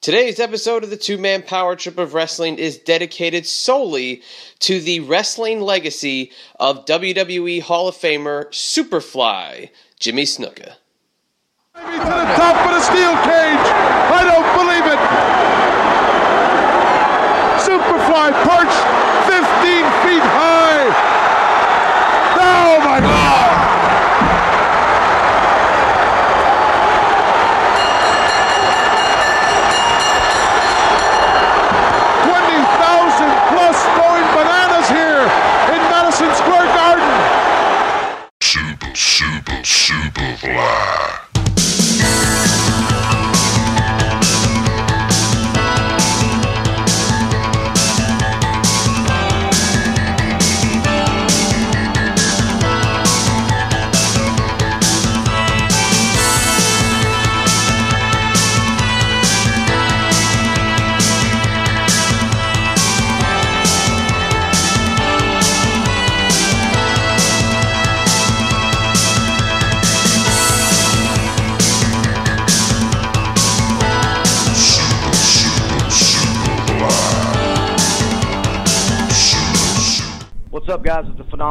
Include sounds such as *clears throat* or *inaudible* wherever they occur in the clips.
Today's episode of the Two Man Power Trip of Wrestling is dedicated solely to the wrestling legacy of WWE Hall of Famer Superfly, Jimmy Snuka. To the top of the steel cage. I don't believe it. Superfly perched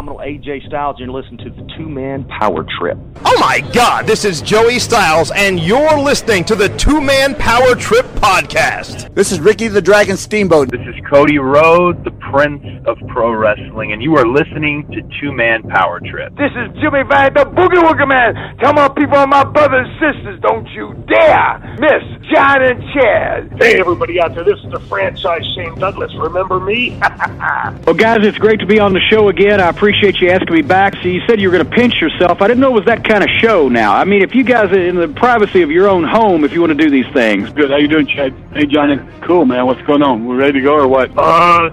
phenomenal AJ Styles. You're listening to the Two Man Power Trip. Oh my god, this is Joey Styles, and you're listening to the Two Man Power Trip Podcast. This is Ricky the Dragon Steamboat. This is Cody Rhodes, the Prince of Pro Wrestling, and you are listening to Two Man Power Trip. This is Jimmy Van, the Boogie Woogie Man. Come on, people, my brothers and sisters, don't you dare miss John and Chad. Hey, everybody out there, this is the franchise Shane Douglas. Remember me? *laughs* Well, guys, it's great to be on the show again. I appreciate you asking me back. So you said you were going to pinch yourself. I didn't know it was that kind of show. Now, I mean, if you guys are in the privacy of your own home, if you want to do these things, Good. How you doing, Chad? Hey, Johnny. Cool, man. What's going on? We ready to go or what? Uh,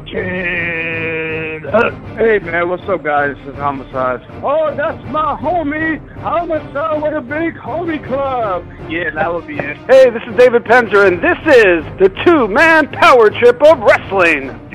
Ken. Uh, Hey, man, what's up, guys? This is Homicide. Oh, that's my homie, Homicide with a big homie club. Yeah, that would be it. hey, this is David Penzer, and this is the Two Man Power Trip of Wrestling.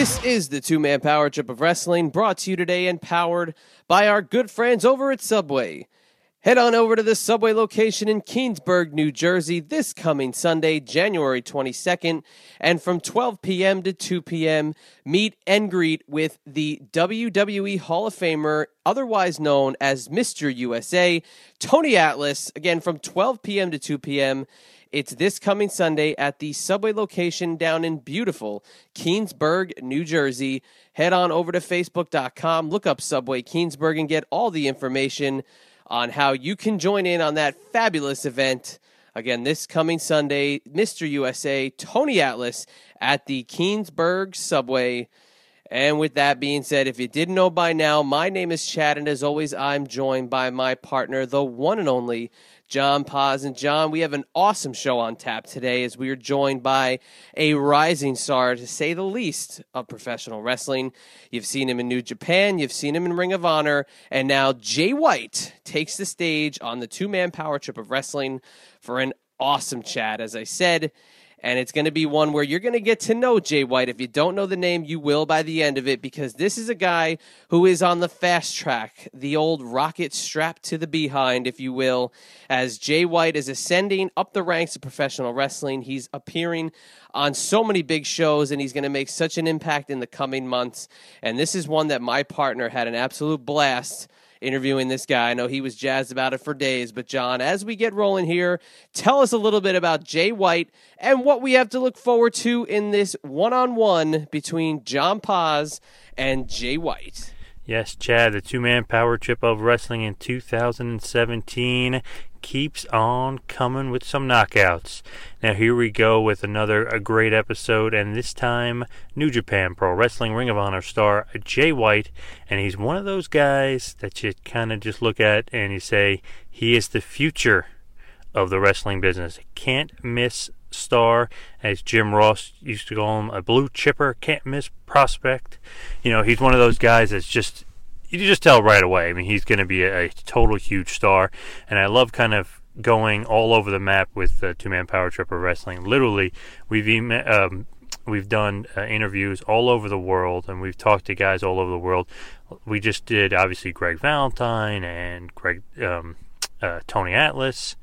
This is the Two Man Power Trip of Wrestling, brought to you today and powered by our good friends over at Subway. Head on over to the Subway location in Keansburg, New Jersey this coming Sunday, January 22nd, and from 12 p.m. to 2 p.m., meet and greet with the WWE Hall of Famer, otherwise known as Mr. USA, Tony Atlas, again from 12 p.m. to 2 p.m. It's this coming Sunday at the Subway location down in beautiful Keansburg, New Jersey. Head on over to Facebook.com, look up Subway Keansburg, and get all the information on how you can join in on that fabulous event. Again, this coming Sunday, Mr. USA, Tony Atlas at the Keansburg Subway. And with that being said, if you didn't know by now, my name is Chad, and as always, I'm joined by my partner, the one and only John Paz. And John, we have an awesome show on tap today as we are joined by a rising star, to say the least, of professional wrestling. You've seen him in New Japan, you've seen him in Ring of Honor, and now Jay White takes the stage on the two man power trip of wrestling for an awesome chat. As I said, and it's going to be one where you're going to get to know Jay White. If you don't know the name, you will by the end of it because this is a guy who is on the fast track, the old rocket strapped to the behind, if you will, as Jay White is ascending up the ranks of professional wrestling. He's appearing on so many big shows and he's going to make such an impact in the coming months. And this is one that my partner had an absolute blast interviewing this guy. I know he was jazzed about it for days. But, John, as we get rolling here, tell us a little bit about Jay White and what we have to look forward to in this one on one between John Paz and Jay White. Yes, Chad, the two man power trip of wrestling in 2017 keeps on coming with some knockouts. Now, here we go with another a great episode, and this time, New Japan Pro Wrestling Ring of Honor star Jay White. And he's one of those guys that you kind of just look at and you say, he is the future of the wrestling business. Can't miss star, as Jim Ross used to call him, a blue chipper, can't miss prospect. You know, he's one of those guys that's just you just tell right away. I mean, he's going to be a, a, total huge star, and I love kind of going all over the map with the two man power trip of wrestling. Literally, we've um, we've done uh, interviews all over the world, and we've talked to guys all over the world. We just did obviously Greg Valentine and Greg um, uh, Tony Atlas.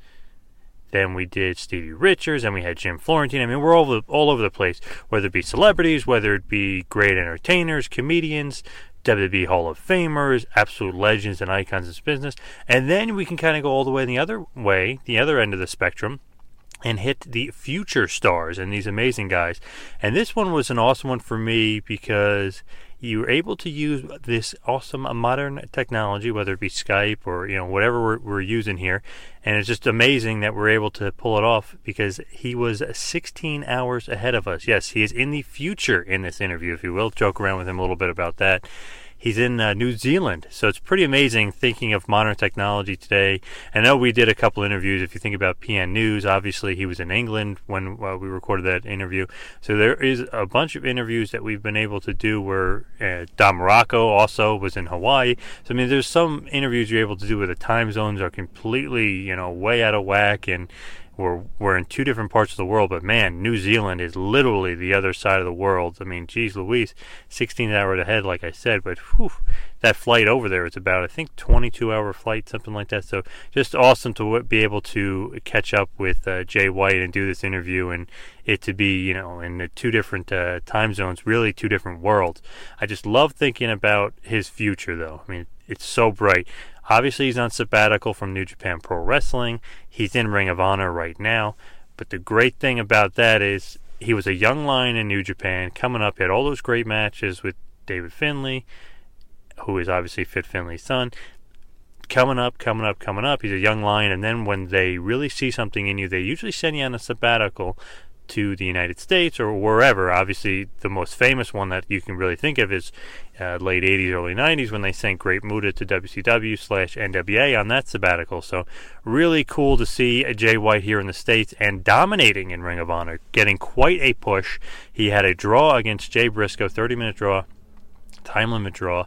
Then we did Stevie Richards, and we had Jim Florentine. I mean, we're all all over the place, whether it be celebrities, whether it be great entertainers, comedians, WWE Hall of Famers, absolute legends and icons in this business. And then we can kind of go all the way the other way, the other end of the spectrum, and hit the future stars and these amazing guys. And this one was an awesome one for me because you were able to use this awesome uh, modern technology, whether it be Skype or you know whatever we're, we're, using here, and it's just amazing that we're able to pull it off because he was 16 hours ahead of us. Yes, he is in the future in this interview, if you will. Joke around with him a little bit about that. He's in uh, New Zealand, so it's pretty amazing thinking of modern technology today. I know we did a couple interviews. If you think about PN News, obviously he was in England when uh, we recorded that interview. So there is a bunch of interviews that we've been able to do where uh, Don Muraco also was in Hawaii. So I mean, there's some interviews you're able to do where the time zones are completely, you know, way out of whack and we're we're in two different parts of the world, but man, New Zealand is literally the other side of the world. I mean, geez, Louise, 16 hours ahead, like I said, but whew, that flight over there is about I think 22 hour flight, something like that. So just awesome to be able to catch up with uh, Jay White and do this interview, and it to be you know in the two different uh, time zones, really two different worlds. I just love thinking about his future, though. I mean, it's so bright. Obviously, he's on sabbatical from New Japan Pro Wrestling. He's in Ring of Honor right now. But the great thing about that is he was a young lion in New Japan coming up. He had all those great matches with David Finlay, who is obviously Fit Finlay's son. Coming up, coming up, coming up. He's a young lion. And then when they really see something in you, they usually send you on a sabbatical to the United States or wherever. Obviously, the most famous one that you can really think of is uh, late 80s, early 90s when they sent Great Muta to WCW slash NWA on that sabbatical. So, really cool to see Jay White here in the States and dominating in Ring of Honor, getting quite a push. He had a draw against Jay Briscoe, 30 minute draw, time limit draw.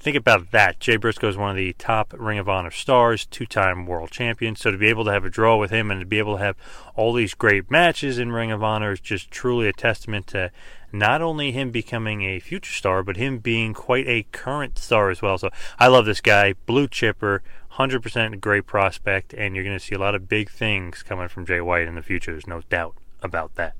Think about that. Jay Briscoe is one of the top Ring of Honor stars, two time world champion. So to be able to have a draw with him and to be able to have all these great matches in Ring of Honor is just truly a testament to not only him becoming a future star, but him being quite a current star as well. So I love this guy, blue chipper, 100% great prospect, and you're going to see a lot of big things coming from Jay White in the future. There's no doubt about that.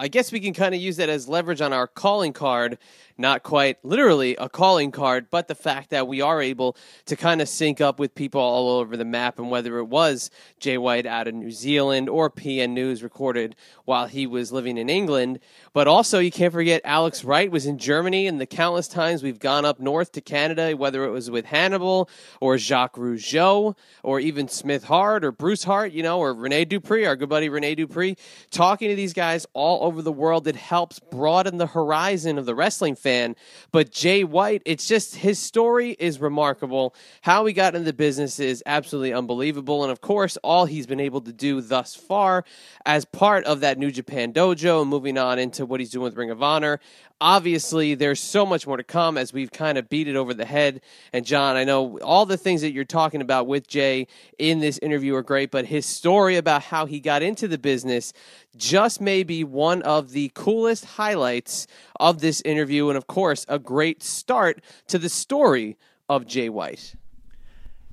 I guess we can kind of use that as leverage on our calling card not quite literally a calling card, but the fact that we are able to kind of sync up with people all over the map, and whether it was Jay White out of New Zealand or PN News recorded while he was living in England. But also, you can't forget Alex Wright was in Germany, and the countless times we've gone up north to Canada, whether it was with Hannibal or Jacques Rougeau or even Smith Hart or Bruce Hart, you know, or Rene Dupree, our good buddy Rene Dupree, talking to these guys all over the world, it helps broaden the horizon of the wrestling fan. But Jay White, it's just his story is remarkable. How he got into the business is absolutely unbelievable. And of course, all he's been able to do thus far as part of that New Japan dojo and moving on into what he's doing with Ring of Honor. Obviously, there's so much more to come as we've kind of beat it over the head. And John, I know all the things that you're talking about with Jay in this interview are great, but his story about how he got into the business just may be one of the coolest highlights of this interview. And of course, a great start to the story of Jay White.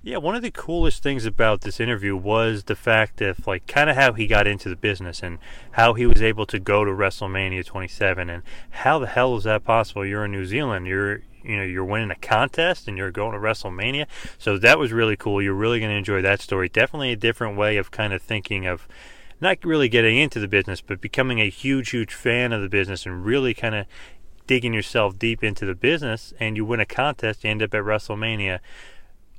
Yeah, one of the coolest things about this interview was the fact of like kind of how he got into the business and how he was able to go to WrestleMania 27 and how the hell is that possible? You're in New Zealand, you're you know you're winning a contest and you're going to WrestleMania. So that was really cool. You're really going to enjoy that story. Definitely a different way of kind of thinking of not really getting into the business, but becoming a huge, huge fan of the business and really kind of digging yourself deep into the business. And you win a contest, you end up at WrestleMania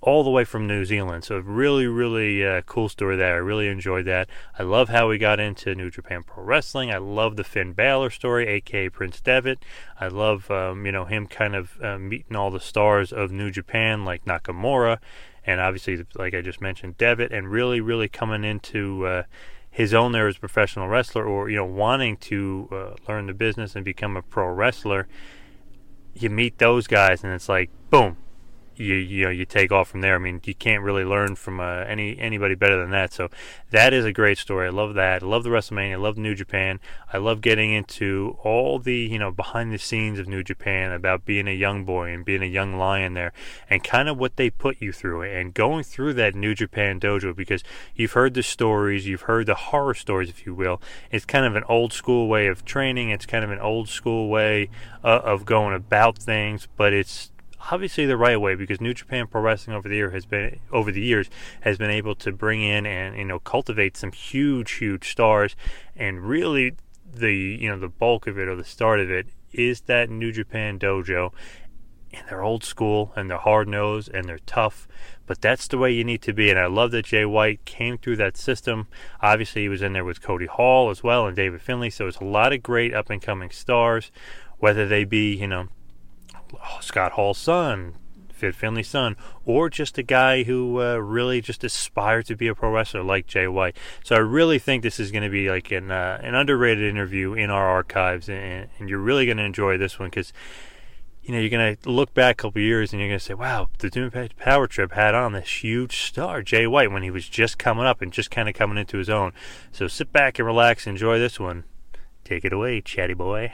all the way from New Zealand. So really, really uh, cool story there. I really enjoyed that. I love how we got into New Japan Pro Wrestling. I love the Finn Balor story, aka Prince Devitt. I love um, you know him kind of uh, meeting all the stars of New Japan like Nakamura, and obviously like I just mentioned Devitt, and really, really coming into uh, his own there a professional wrestler, or you know wanting to uh, learn the business and become a pro wrestler. You meet those guys, and it's like boom you you know you take off from there. I mean, you can't really learn from uh, any anybody better than that. So that is a great story. I love that. I love the WrestleMania. I love New Japan. I love getting into all the you know behind the scenes of New Japan about being a young boy and being a young lion there, and kind of what they put you through and going through that New Japan dojo because you've heard the stories, you've heard the horror stories, if you will. It's kind of an old school way of training. It's kind of an old school way uh, of going about things, but it's obviously the right way because New Japan Pro Wrestling over the year has been over the years has been able to bring in and you know cultivate some huge huge stars. And really the you know the bulk of it or the start of it is that New Japan dojo. And they're old school and they're hard nosed and they're tough. But that's the way you need to be. And I love that Jay White came through that system. Obviously he was in there with Cody Hall as well and David Finlay. So it's a lot of great up and coming stars whether they be you know Scott Hall's son, Fit Finlay's son, or just a guy who uh, really just aspired to be a pro wrestler like Jay White. So I really think this is going to be like an uh, an underrated interview in our archives, and, and you're really going to enjoy this one because you know, you're going to look back a couple years and you're going to say, wow, the Doom Power Trip had on this huge star, Jay White, when he was just coming up and just kind of coming into his own. So sit back and relax, enjoy this one. Take it away, chatty boy.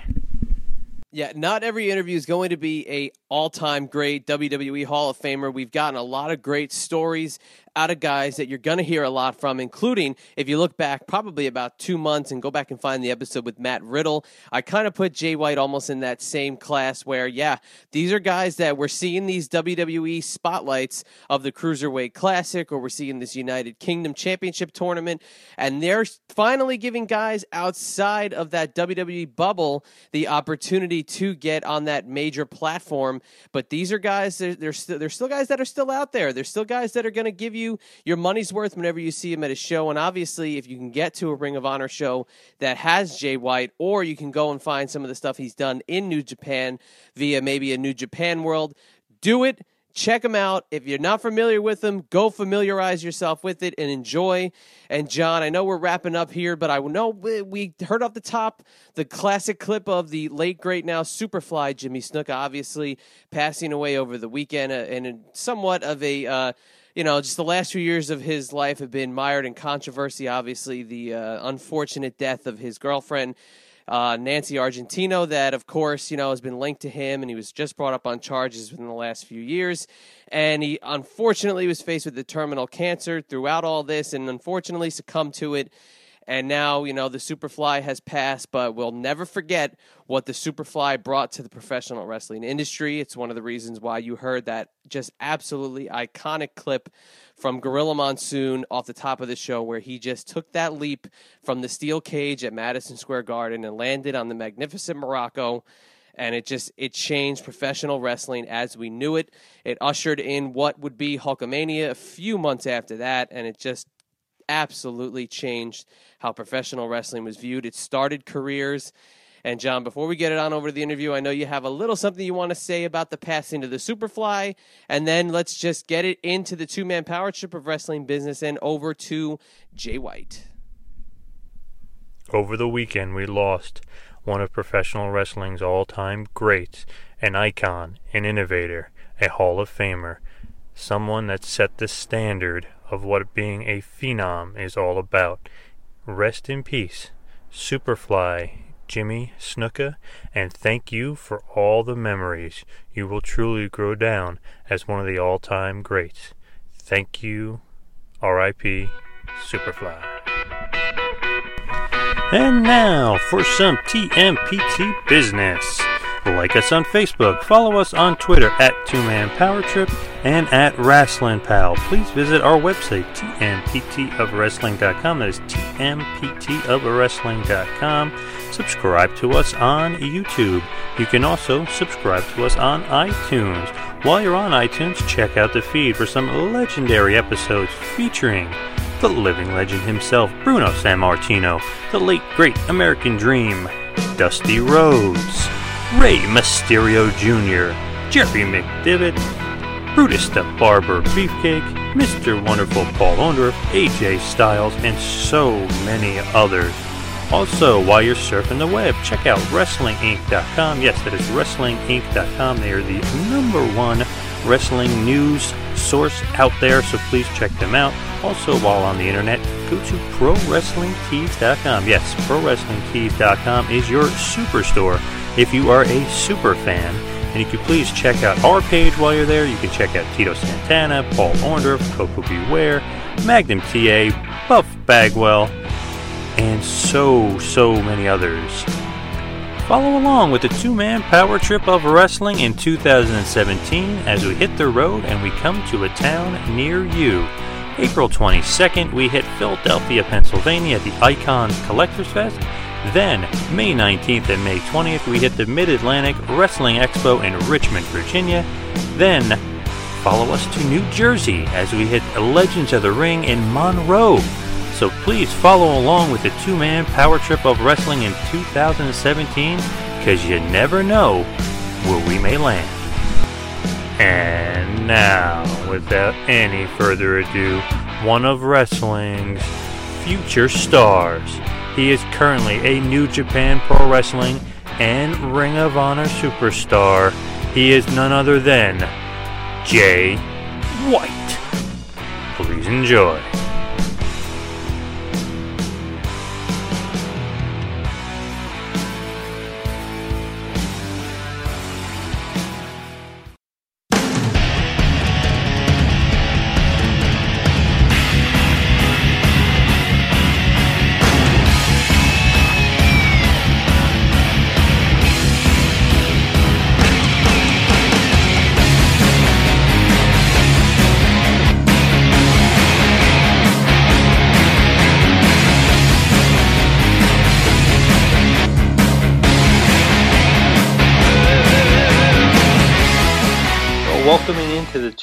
Yeah, not every interview is going to be a all-time great WWE Hall of Famer. We've gotten a lot of great stories out of guys that you're going to hear a lot from, including if you look back probably about two months and go back and find the episode with Matt Riddle. I kind of put Jay White almost in that same class where, yeah, these are guys that we're seeing these WWE spotlights of the Cruiserweight Classic or we're seeing this United Kingdom Championship tournament, and they're finally giving guys outside of that WWE bubble the opportunity to get on that major platform. But these are guys, they're, still, still guys that are still out there. They're still guys that are going to give you your money's worth whenever you see him at a show. And obviously, if you can get to a Ring of Honor show that has Jay White, or you can go and find some of the stuff he's done in New Japan via maybe a New Japan World, do it. Check them out. If you're not familiar with them, go familiarize yourself with it and enjoy. And John, I know we're wrapping up here, but I know we heard off the top the classic clip of the late great now Superfly Jimmy Snuka, obviously passing away over the weekend, uh, and somewhat of a uh, you know, just the last few years of his life have been mired in controversy. Obviously, the uh, unfortunate death of his girlfriend, uh, Nancy Argentino, that of course, you know, has been linked to him, and he was just brought up on charges within the last few years. And he unfortunately was faced with the terminal cancer throughout all this, and unfortunately succumbed to it and now, you know, the Superfly has passed, but we'll never forget what the Superfly brought to the professional wrestling industry. It's one of the reasons why you heard that just absolutely iconic clip from Gorilla Monsoon off the top of the show where he just took that leap from the steel cage at Madison Square Garden and landed on the magnificent Muraco and it just it changed professional wrestling as we knew it. It ushered in what would be Hulkamania a few months after that, and it just absolutely changed how professional wrestling was viewed. It started careers. And John, before we get it on over to the interview, I know you have a little something you want to say about the passing of the Superfly, and then let's just get it into the two man power trip of wrestling business and over to Jay White. Over the weekend, we lost one of professional wrestling's all time greats, an icon, an innovator, a Hall of Famer, someone that set the standard of what being a phenom is all about. Rest in peace, Superfly, Jimmy Snuka, and thank you for all the memories. You will truly grow down as one of the all time greats. Thank you, R.I.P. Superfly. And now for some TMPT business. Like us on Facebook, follow us on Twitter at Two Man Power Trip and at Wrestling Pal. Please visit our website, tmptofwrestling.com. That is tmptofwrestling.com. Subscribe to us on YouTube. You can also subscribe to us on iTunes. While you're on iTunes, check out the feed for some legendary episodes featuring the living legend himself, Bruno Sammartino, the late great American Dream, Dusty Rhodes, Rey Mysterio Jr., Jerry McDivitt, Brutus the Barber Beefcake, Mr. Wonderful Paul Orndorff, AJ Styles, and so many others. Also, while you're surfing the web, check out WrestlingInc.com. Yes, that is WrestlingInc.com. They are the number one wrestling news source out there, so please check them out. Also, while on the internet, go to ProWrestlingTees.com. Yes, ProWrestlingTees.com is your superstore if you are a super fan. And you can please check out our page while you're there. You can check out Tito Santana, Paul Orndorff, Koko B. Ware, Magnum TA, Buff Bagwell, and so, so many others. Follow along with the two man power trip of wrestling in 2017 as we hit the road and we come to a town near you. April 22nd, we hit Philadelphia, Pennsylvania at the Icons Collectors Fest. Then, May 19th and May 20th, we hit the Mid Atlantic Wrestling Expo in Richmond, Virginia. Then, follow us to New Jersey as we hit Legends of the Ring in Monroe. So please follow along with the two man power trip of wrestling in 2017 because you never know where we may land. And now, without any further ado, one of wrestling's future stars. He is currently a New Japan Pro Wrestling and Ring of Honor superstar. He is none other than Jay White. Please enjoy.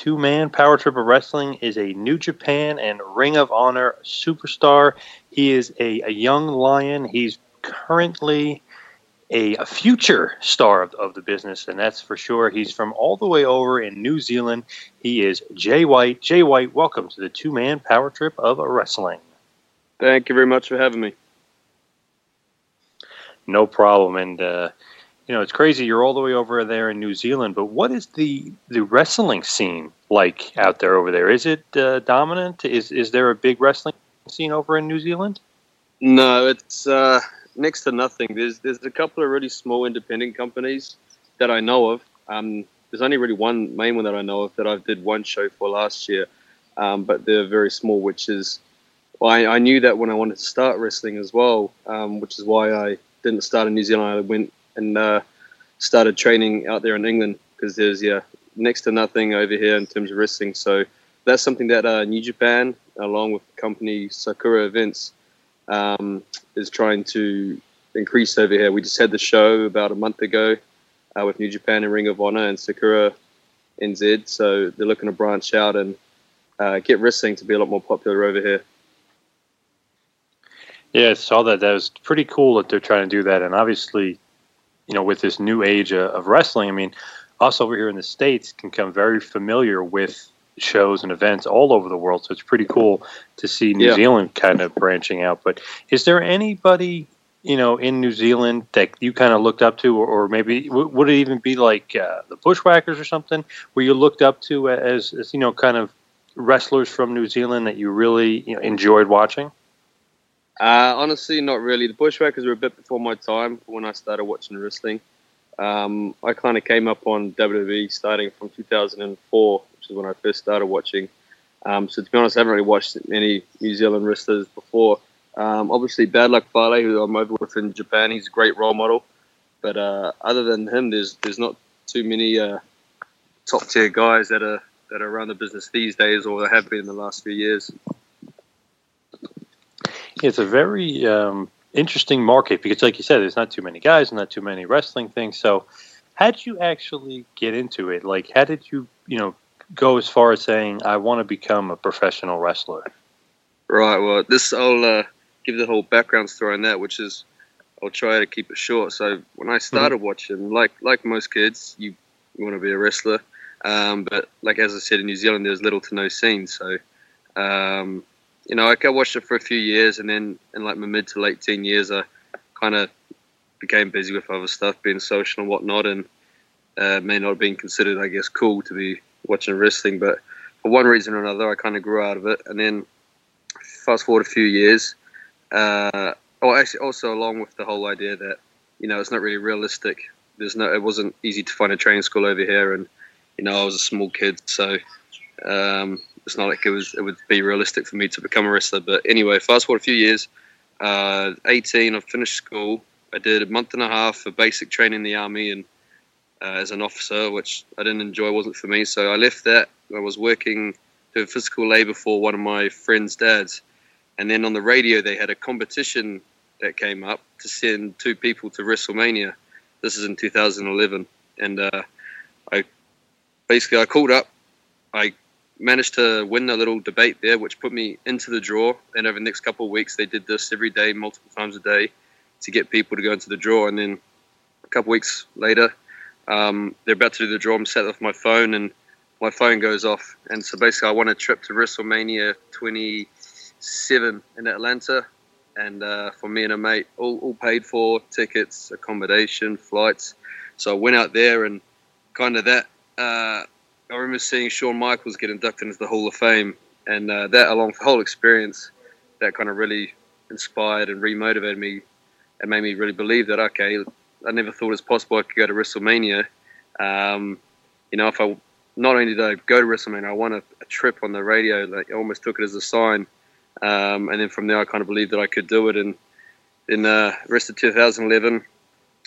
Two man power trip of wrestling is a New Japan and Ring of Honor superstar. He is a, a young lion. He's currently a, a future star of, of the business, and that's for sure. He's from all the way over in New Zealand. He is Jay White. Jay White, welcome to the two man power trip of wrestling. Thank you very much for having me. No problem. And, uh, you know, it's crazy. You're all the way over there in New Zealand, but what is the the wrestling scene like out there over there? Is it uh, dominant? Is is there a big wrestling scene over in New Zealand? No, it's uh, next to nothing. There's there's a couple of really small independent companies that I know of. Um, there's only really one main one that I know of that I did one show for last year, um, but they're very small. Which is, well, I, I knew that when I wanted to start wrestling as well, um, which is why I didn't start in New Zealand. I went and uh, started training out there in England because there's yeah next to nothing over here in terms of wrestling. So that's something that uh, New Japan, along with the company Sakura Events, um, is trying to increase over here. We just had the show about a month ago uh, with New Japan and Ring of Honor and Sakura NZ. So they're looking to branch out and uh, get wrestling to be a lot more popular over here. Yeah, I saw that. That was pretty cool that they're trying to do that, and obviously, you know, with this new age of, of wrestling, I mean, us over here in the states can come very familiar with shows and events all over the world. So it's pretty cool to see New Yeah. Zealand kind of branching out. But is there anybody you know in New Zealand that you kind of looked up to, or, or maybe w- would it even be like uh, the Bushwhackers or something, where you looked up to as, as you know kind of wrestlers from New Zealand that you really you know, enjoyed watching? Uh, honestly, not really. The Bushwhackers were a bit before my time when I started watching wrestling. Um, I kind of came up on WWE starting from 2004, which is when I first started watching. Um, so to be honest, I haven't really watched any New Zealand wrestlers before. Um, obviously, Bad Luck Fale, who I'm over with in Japan, he's a great role model. But uh, other than him, there's there's not too many uh, top tier guys that are that are around the business these days, or have been in the last few years. It's a very um, interesting market because, like you said, there's not too many guys, and not too many wrestling things. So, how did you actually get into it? Like, how did you, you know, go as far as saying, "I want to become a professional wrestler"? Right. Well, this I'll uh, give the whole background story on that, which is I'll try to keep it short. So when I started watching, like like most kids, you, you want to be a wrestler, um, but like as I said in New Zealand, there's little to no scene. So um, you know, like I watched it for a few years, and then in like my mid to late teen years, I kind of became busy with other stuff, being social and whatnot, and uh, may not have been considered, I guess, cool to be watching wrestling. But for one reason or another, I kind of grew out of it, and then fast forward a few years. Uh, oh, actually, also along with the whole idea that you know it's not really realistic. There's no, it wasn't easy to find a training school over here, and you know I was a small kid, so um, it's not like it was it would be realistic for me to become a wrestler. But anyway, fast forward a few years. Uh, 18, I finished school. I did a month and a half of basic training in the army and uh, as an officer, which I didn't enjoy, wasn't for me. So I left that. I was working doing physical labor for one of my friend's dads, and then on the radio they had a competition that came up to send two people to WrestleMania. This is in 2011, and uh, I basically I called up. I managed to win a little debate there, which put me into the draw. And over the next couple of weeks, they did this every day, multiple times a day, to get people to go into the draw. And then a couple of weeks later, um, they're about to do the draw. I'm set with my phone, and my phone goes off. And so basically, I won a trip to WrestleMania 27 in Atlanta. And uh, for me and a mate, all, all paid for tickets, accommodation, flights. So I went out there, and kind of that. Uh, I remember seeing Shawn Michaels get inducted into the Hall of Fame, and uh, that, along with the whole experience, that kind of really inspired and remotivated me, and made me really believe that okay, I never thought it was possible I could go to WrestleMania. Um, you know, if I not only did I go to WrestleMania, I won a, a trip on the radio. Like, I almost took it as a sign, um, and then from there, I kind of believed that I could do it. And in the uh, rest of 2011,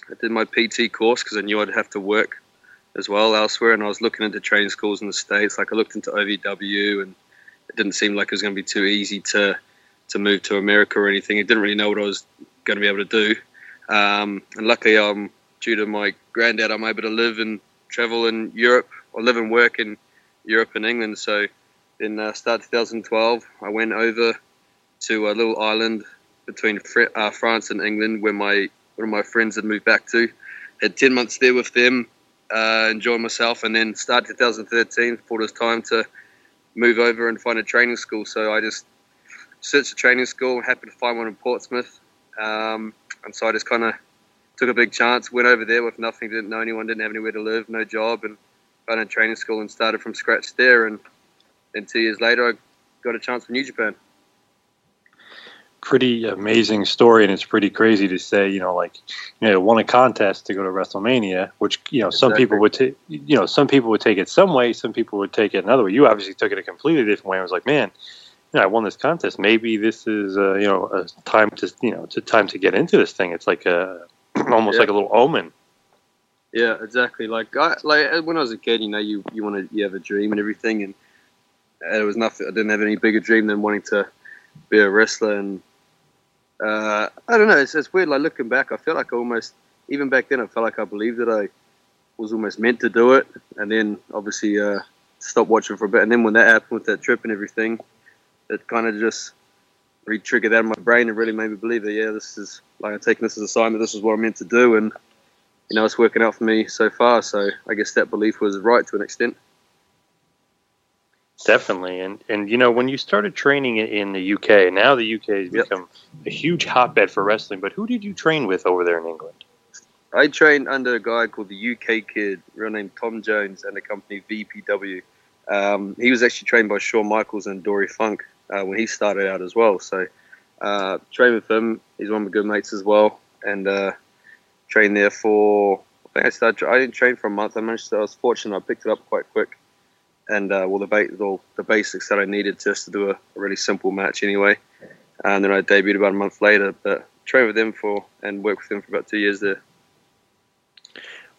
I did my PT course because I knew I'd have to work as well elsewhere. And I was looking into training schools in the states. Like I looked into OVW, and it didn't seem like it was going to be too easy to to move to America or anything. I didn't really know what I was going to be able to do. Um, and luckily, um, due to my granddad, I'm able to live and travel in Europe or live and work in Europe and England. So in uh, start 2012, I went over to a little island between Fr- uh, France and England where my one of my friends had moved back to. Had 10 months there with them, uh, enjoy myself, and then start 2013 thought it was time to move over and find a training school. So I just searched a training school, happened to find one in Portsmouth, um, and so I just kind of took a big chance, went over there with nothing, didn't know anyone, didn't have anywhere to live, no job, and found a training school and started from scratch there. And then two years later, I got a chance for New Japan pretty amazing story, and it's pretty crazy to say, you know, like, you know, won a contest to go to WrestleMania, which you know some people would take, you know, some people would take it some way, some people would take it another way. You obviously took it a completely different way. I was like, man, you know, I won this contest. Maybe this is, uh, you know, a time to, you know, it's a time to get into this thing. It's like a *clears throat* almost Yeah. like a little omen. Yeah, exactly. Like I like when I was a kid, you know, you you want to you have a dream and everything, and there was nothing. I didn't have any bigger dream than wanting to be a wrestler. And uh, I don't know. It's, it's weird. Like looking back, I feel like I almost even back then I felt like I believed that I was almost meant to do it, and then obviously uh, stopped watching for a bit. And then when that happened with that trip and everything, it kind of just re-triggered that in my brain and really made me believe that yeah, this is like I'm taking this as a sign that this is what I'm meant to do, and you know, it's working out for me so far. So I guess that belief was right to an extent. Definitely, and and you know when you started training in- the UK, now the UK has become a huge hotbed for wrestling. But who did you train with over there in England? I trained under a guy called the UK Kid, real name Tom Jones, and the company VPW. Um, he was actually trained by Shawn Michaels and Dory Funk uh, when he started out as well. So uh, trained with him. He's one of my good mates as well, and uh, trained there for. I think I started. I didn't train for a month. I managed. To, I was fortunate. I picked it up quite quick, and uh, well, the ba- all the basics that I needed just to do a, a really simple match anyway. And then I debuted about a month later, but trained with them for and worked with them for about two years there.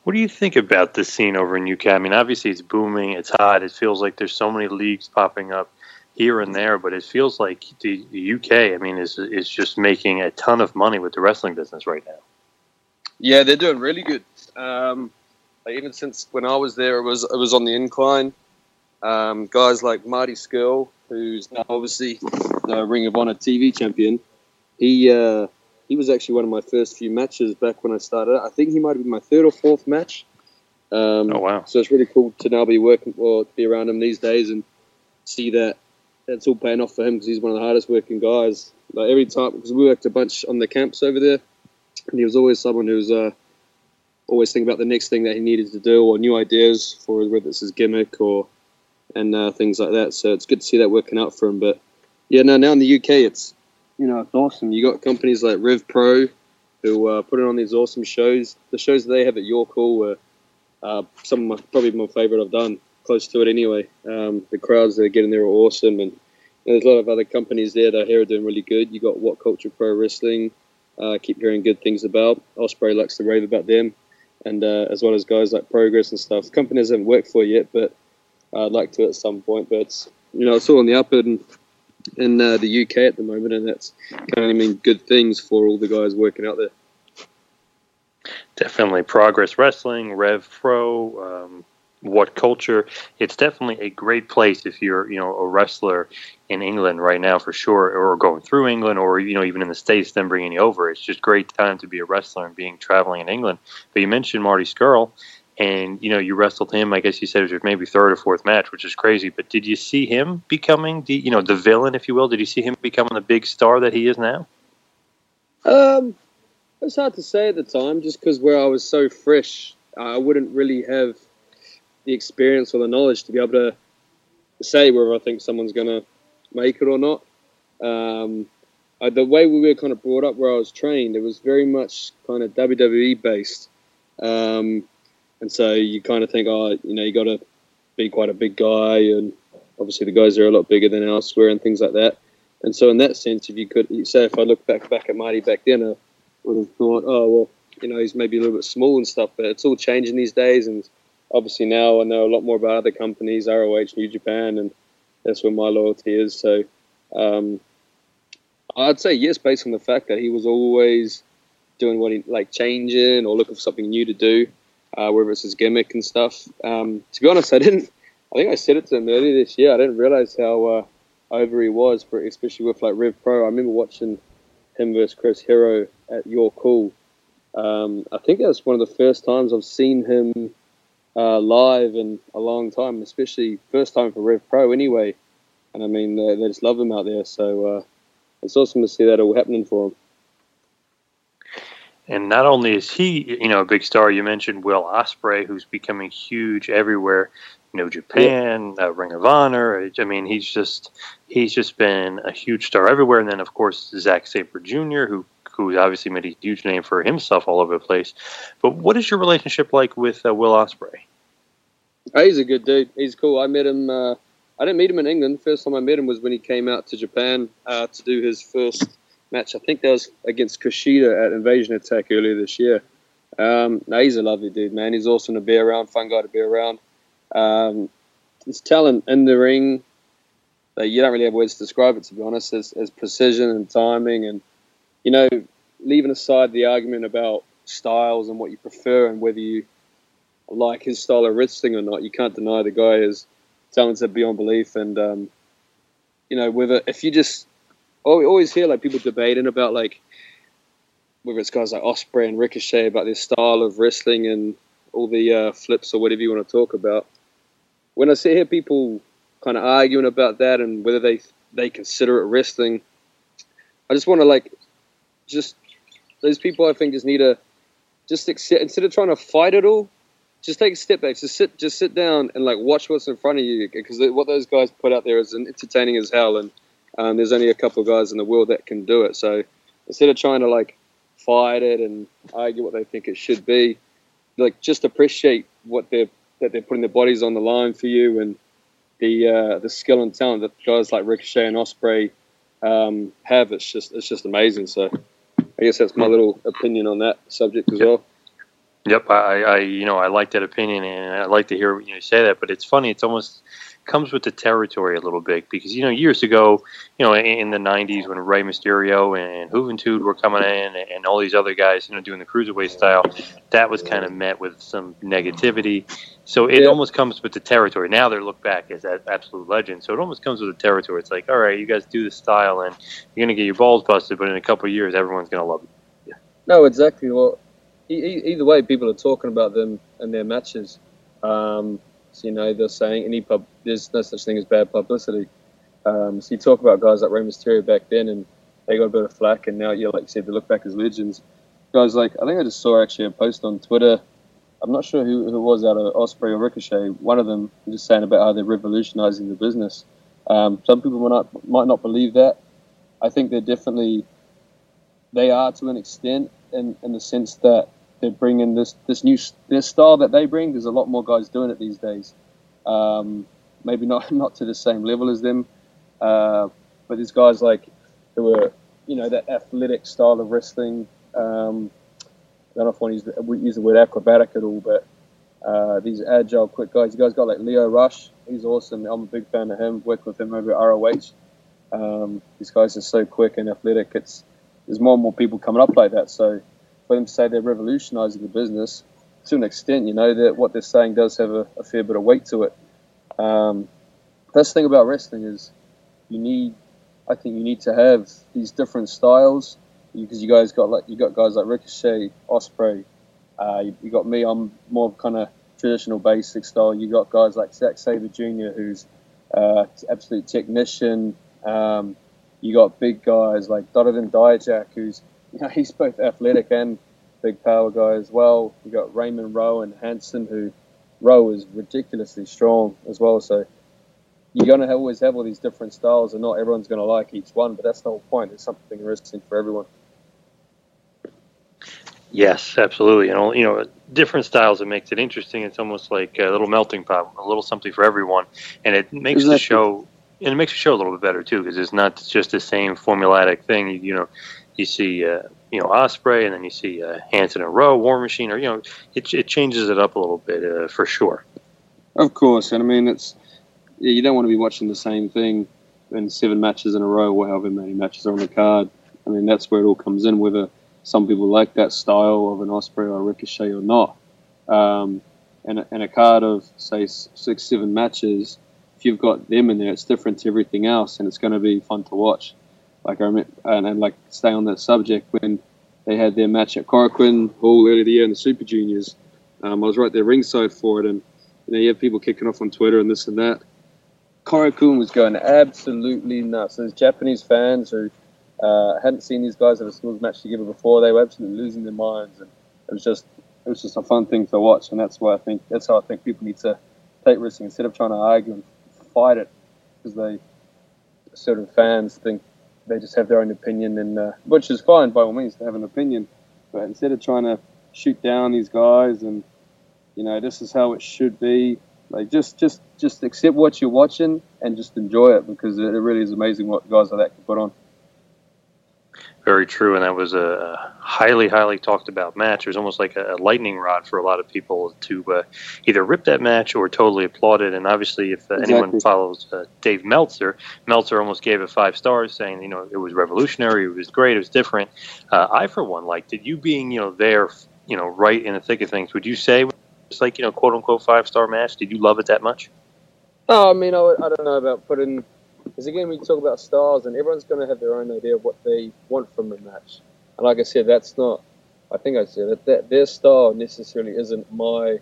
What do you think about the scene over in UK? I mean, obviously it's booming, it's hot. It feels like there's so many leagues popping up here and there, but it feels like the, the UK, I mean, is is just making a ton of money with the wrestling business right now. Yeah, they're doing really good. Um, even since when I was there, it was it was on the incline. Um, guys like Marty Scurll, who's now obviously the Ring of Honor TV champion, he uh, he was actually one of my first few matches back when I started. I think he might have been my third or fourth match. Um, oh wow! So it's really cool to now be working or be around him these days and see that that's all paying off for him because he's one of the hardest working guys. Like every time, because we worked a bunch on the camps over there, and he was always someone who's uh, always thinking about the next thing that he needed to do or new ideas for whether it's his gimmick or and uh, things like that. So it's good to see that working out for him. But yeah, no, now in the UK, it's you know it's awesome. You got companies like Rev Pro who uh, putting on these awesome shows. The shows that they have at York Hall were uh, some of my probably my favorite I've done. Close to it anyway. Um, the crowds that are getting there are awesome, and, and there's a lot of other companies there that I hear are doing really good. You got What Culture Pro Wrestling. Uh, keep hearing good things about. Ospreay likes to rave about them, and uh, as well as guys like Progress and stuff. Companies haven't worked for yet, but I'd like to at some point. But it's, you know, it's all on the up in in uh, the UK at the moment, and that's can only mean good things for all the guys working out there. Definitely Progress Wrestling, Rev Pro, um, What Culture. It's definitely a great place if you're, you know, a wrestler in England right now for sure, or going through England, or you know, even in the states, then bringing you over. It's just great time to be a wrestler and being traveling in England. But you mentioned Marty Scurll, and you know, you wrestled him. I guess you said it was maybe third or fourth match, which is crazy. But did you see him becoming the, you know, the villain, if you will? Did you see him becoming the big star that he is now? Um, it's hard to say at the time, just because where I was so fresh, I wouldn't really have the experience or the knowledge to be able to say whether I think someone's going to make it or not. Um, I, the way we were kind of brought up where I was trained, it was very much kind of WWE based. Um, and so you kind of think, oh, you know, you got to be quite a big guy, and obviously the guys are a lot bigger than elsewhere and things like that. And so in that sense, if you could say, if I look back back at Marty back then, I would have thought, oh well, you know, he's maybe a little bit small and stuff, but it's all changing these days, and obviously now I know a lot more about other companies, ROH, New Japan, and that's where my loyalty is. So um, I'd say yes, based on the fact that he was always doing what he like changing or looking for something new to do, uh, whether it's his gimmick and stuff. Um, to be honest, I didn't. I think I said it to him earlier this year. I didn't realize how uh, over he was, for, especially with like Rev Pro. I remember watching him versus Chris Hero at York Hall. Um, I think that was one of the first times I've seen him uh, live in a long time, especially first time for Rev Pro anyway. And I mean, they, they just love him out there. So uh, it's awesome to see that all happening for him. And not only is he, you know, a big star. You mentioned Will Ospreay, who's becoming huge everywhere. You know, Japan, uh, Ring of Honor. I mean, he's just he's just been a huge star everywhere. And then, of course, Zack Sabre Jr., who who's obviously made a huge name for himself all over the place. But what is your relationship like with uh, Will Ospreay? Oh, he's a good dude. He's cool. I met him. Uh, I didn't meet him in England. First time I met him was when he came out to Japan uh, to do his first match. I think that was against Kushida at Invasion Attack earlier this year. Um, he's a lovely dude, man. He's awesome to be around, fun guy to be around. Um, his talent in the ring, you don't really have words to describe it, to be honest, as, as precision and timing. And, you know, leaving aside the argument about styles and what you prefer and whether you like his style of wrestling or not, you can't deny the guy is talented beyond belief. And, um, you know, whether if you just we always hear like people debating about like whether it's guys like Ospreay and Ricochet about their style of wrestling and all the uh, flips or whatever you want to talk about. When I see here people kind of arguing about that and whether they they consider it wrestling, I just want to like just those people I think just need to just accept instead of trying to fight it all, just take a step back, just sit just sit down and like watch what's in front of you because what those guys put out there is entertaining as hell and um, there's only a couple of guys in the world that can do it. So instead of trying to like fight it and argue what they think it should be, like just appreciate what they're that they're putting their bodies on the line for you and the uh, the skill and talent that guys like Ricochet and Ospreay um, have. It's just it's just amazing. So I guess that's my little opinion on that subject as well. Yep, I, I, you know, I like that opinion, and I like to hear you know, say that. But it's funny; it's almost comes with the territory a little bit because you know years ago, you know, in the '90s when Rey Mysterio and Juventud were coming in, and all these other guys, you know, doing the cruiserweight style, that was kind of met with some negativity. So it almost comes with the territory. Now they're looked back as that absolute legend. So it almost comes with the territory. It's like, all right, you guys do the style, and you're gonna get your balls busted, but in a couple of years, everyone's gonna love you. No, exactly. Well, e- either way, people are talking about them and their matches. Um, you know, they're saying any pub, there's no such thing as bad publicity. Um, so you talk about guys like Rey Mysterio back then, and they got a bit of flack, and now, yeah, like you said, they look back as legends. Guys like, I think I just saw actually a post on Twitter. I'm not sure who, who was out of Ospreay or Ricochet. One of them just saying about how they're revolutionizing the business. Um, some people might not, might not believe that. I think they're definitely, they are to an extent in, in the sense that they're bringing this this new this style that they bring. There's a lot more guys doing it these days. Um, maybe not *laughs* not to the same level as them, uh, but there's guys like who are you know that athletic style of wrestling. Um, I don't know if I want to use the, use the word acrobatic at all, but uh, these agile, quick guys. You guys got like Lio Rush. He's awesome. I'm a big fan of him. Worked with him over at ROH. Um, these guys are so quick and athletic. It's there's more and more people coming up like that. So for them to say they're revolutionising the business, to an extent, you know that what they're saying does have a, a fair bit of weight to it. Um, best thing about wrestling is you need, I think you need to have these different styles because you guys got like you got guys like Ricochet, Ospreay. Uh, you, you got me. I'm more kind of traditional basic style. You got guys like Zack Sabre Jr., who's uh, absolute technician. Um, you got big guys like Donovan Dijak, who's *laughs* you know he's both athletic and big power guy as well. You got Raymond Rowe and Hanson, who Rowe is ridiculously strong as well. So you're going to always have all these different styles, and not everyone's going to like each one. But that's the whole point. It's something interesting for everyone. Yes, absolutely. And you know, different styles. It makes it interesting. It's almost like a little melting pot, a little something for everyone, and it makes Exactly. the show. And it makes the show a little bit better too, because it's not just the same formulatic thing. You know, you see, uh, you know, Ospreay, and then you see uh, Hanson and Rowe, War Machine, or you know, it, it changes it up a little bit uh, for sure. Of course, and I mean it's you don't want to be watching the same thing in seven matches in a row, or however many matches are on the card. I mean that's where it all comes in. Whether some people like that style of an Ospreay or a Ricochet or not, um, and and a card of say six, seven matches, if you've got them in there, it's different to everything else, and it's going to be fun to watch. Like I and, and like stay on that subject when they had their match at Korakuen Hall earlier the year in the Super Juniors. Um, I was right there ringside for it, and you know you have people kicking off on Twitter and this and that. Korakuen was going absolutely nuts. There's Japanese fans who uh, hadn't seen these guys have a singles match together before. They were absolutely losing their minds, and it was just it was just a fun thing to watch. And that's why I think that's how I think people need to take wrestling instead of trying to argue and fight it because they certain fans think they just have their own opinion, and uh, which is fine by all means to have an opinion, but instead of trying to shoot down these guys and you know this is how it should be like just just just accept what you're watching and just enjoy it because it, it really is amazing what guys like that can put on Very true, and that was a highly, highly talked about match. It was almost like a lightning rod for a lot of people to uh, either rip that match or totally applaud it. And obviously, if uh, anyone follows uh, Dave Meltzer, Meltzer almost gave it five stars, saying you know it was revolutionary, it was great, it was different. Uh, I, for one, liked it. You being you know there, you know, right in the thick of things. Would you say it's like you know, quote unquote, five star match? Did you love it that much? No, I mean, I, I don't know about putting. Because again, we talk about styles, and everyone's going to have their own idea of what they want from a match. And like I said, that's not. I think I said that, that their style necessarily isn't my.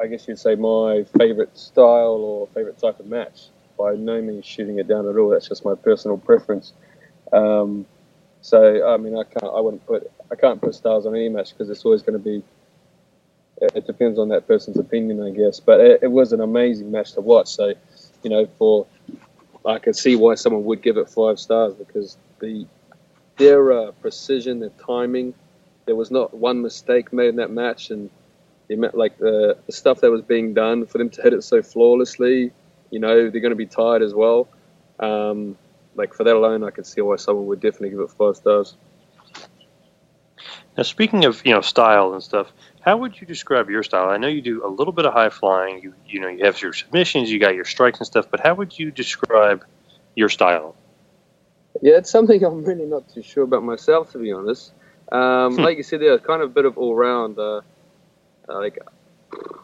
I guess you'd say my favorite style or favorite type of match. By no means shooting it down at all. That's just my personal preference. Um, so I mean, I can't. I wouldn't put. I can't put styles on any match because it's always going to be it depends on that person's opinion, I guess. But it, it was an amazing match to watch. So, you know, for I can see why someone would give it five stars because the their uh, precision, their timing, there was not one mistake made in that match, and the like the, the stuff that was being done for them to hit it so flawlessly. You know, they're going to be tired as well. Um, like for that alone, I can see why someone would definitely give it five stars. Now, speaking of you know style and stuff, how would you describe your style? I know you do a little bit of high flying. You you know you have your submissions, you got your strikes and stuff. But how would you describe your style? Yeah, it's something *laughs* I'm really not too sure about myself, to be honest. Um, Hmm. like you said, there, kind of a bit of all round. Uh, uh, like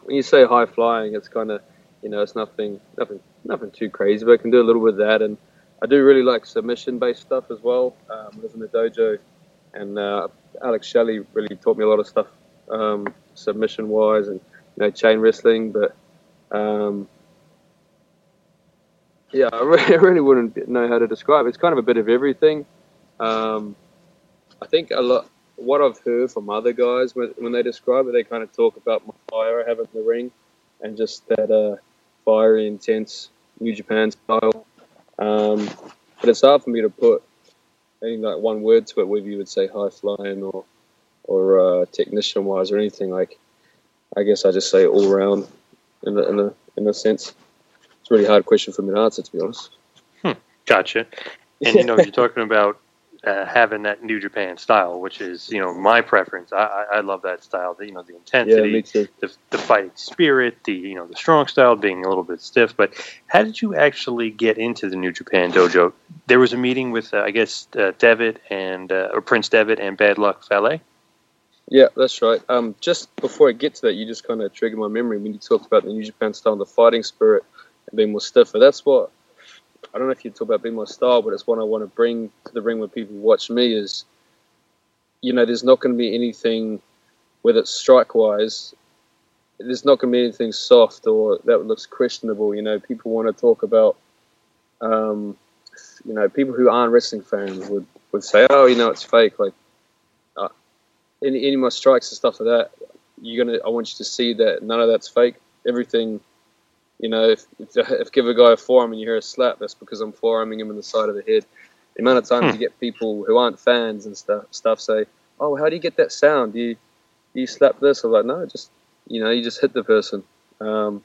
when you say high flying, it's kind of you know it's nothing, nothing, nothing too crazy, but I can do a little bit of that, and I do really like submission based stuff as well. Um, I was in the dojo, and uh, Alex Shelley really taught me a lot of stuff um, submission wise, and you know chain wrestling, but. Um, yeah, *laughs* I really, wouldn't know how to describe. it. It's kind of a bit of everything. Um, I think a lot. What I've heard from other guys when, when they describe it, they kind of talk about my fire I have in the ring, and just that uh, fiery, intense New Japan style. Um, but it's hard for me to put any like one word to it, whether you would say high flying or or uh, technician wise or anything. Like, I guess I just say all round in a, in a in a sense. It's a really hard question for me to answer, to be honest. Gotcha. And you know, *laughs* you're talking about uh, having that New Japan style, which is you know my preference. I, I, I love that style. The, you know, the intensity, too. the the fighting spirit, the you know the strong style being a little bit stiff. But how did you actually get into the New Japan dojo? There was a meeting with uh, I guess uh, Devitt and uh, or Prince Devitt and Bad Luck Fale. Yeah, that's right. Um, just before I get to that, you just kind of triggered my memory when you talked about the New Japan style, and the fighting spirit, and being more stiffer. That's what I don't know if you talk about being more style, but it's what I want to bring to the ring when people watch me. Is you know, there's not going to be anything, whether it's strike wise, there's not going to be anything soft or that looks questionable. You know, people want to talk about, um, you know, people who aren't wrestling fans would would say, oh, you know, it's fake. Like any any of my strikes and stuff like that, you're gonna. I want you to see that none of that's fake. Everything, you know, if if, if give a guy a forearm and you hear a slap, that's because I'm forearming him in the side of the head. The amount of times Hmm. you get people who aren't fans and stuff stuff say, "Oh, how do you get that sound? Do you do you slap this?" I'm like, "No, just you know, you just hit the person." Um,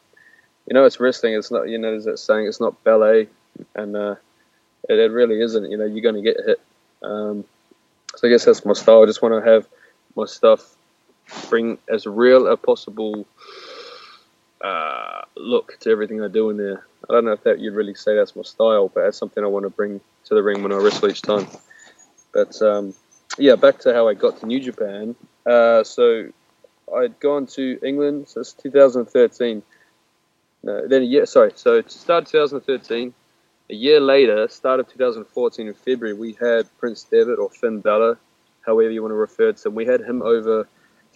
you know, it's wrestling. It's not. You know, there's that saying, "It's not ballet," and uh, it, it really isn't. You know, you're going to get hit. Um, so I guess that's my style. I just want to have my stuff bring as real a possible uh, look to everything I do in there. I don't know if that you'd really say that's my style, but that's something I want to bring to the ring when I wrestle each time. But um, yeah, back to how I got to New Japan. Uh, so I'd gone to England. So it's 2013. No, then a year. Sorry. So it started 2013. A year later, start of 2014 in February, we had Prince Devitt or Finn Balor, however you want to refer to him. We had him over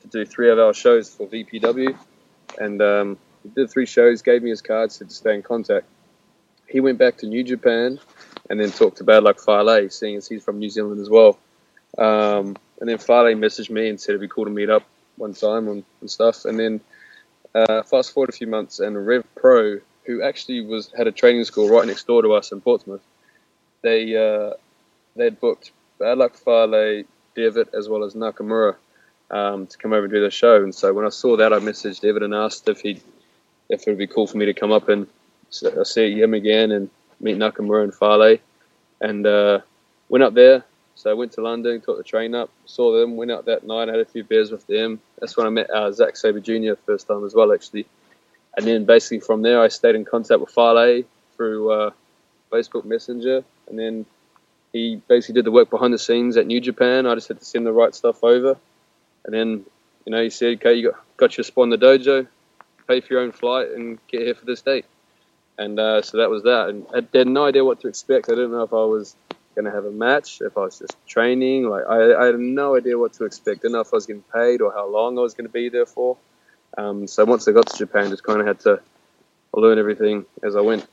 to do three of our shows for VPW, and um, he did three shows, gave me his card, said to stay in contact. He went back to New Japan, and then talked to Bad Luck Fale, seeing as he's from New Zealand as well. Um, and then Fale messaged me and said it'd be cool to meet up one time and, and stuff. And then uh, fast forward a few months, and Rev Pro, who actually was had a training school right next door to us in Portsmouth, they uh, they'd booked Bad Luck Fale, Devitt, as well as Nakamura um, to come over and do the show. And so when I saw that, I messaged Devitt and asked if he if it would be cool for me to come up and uh, see him again and meet Nakamura and Fale. And uh, went up there. So I went to London, took the train up, saw them, went out that night, had a few beers with them. That's when I met uh, Zack Sabre Jr. first time as well, actually. And then basically from there, I stayed in contact with Fale through uh, Facebook Messenger. And then he basically did the work behind the scenes at New Japan. I just had to send the right stuff over. And then, you know, he said, okay, you got, got your spot in the dojo, pay for your own flight, and get here for this date. And uh, so that was that. And I had no idea what to expect. I didn't know if I was going to have a match, if I was just training. Like I, I had no idea what to expect. Didn't know if I was getting paid or how long I was going to be there for. Um, so once I got to Japan, just kind of had to learn everything as I went.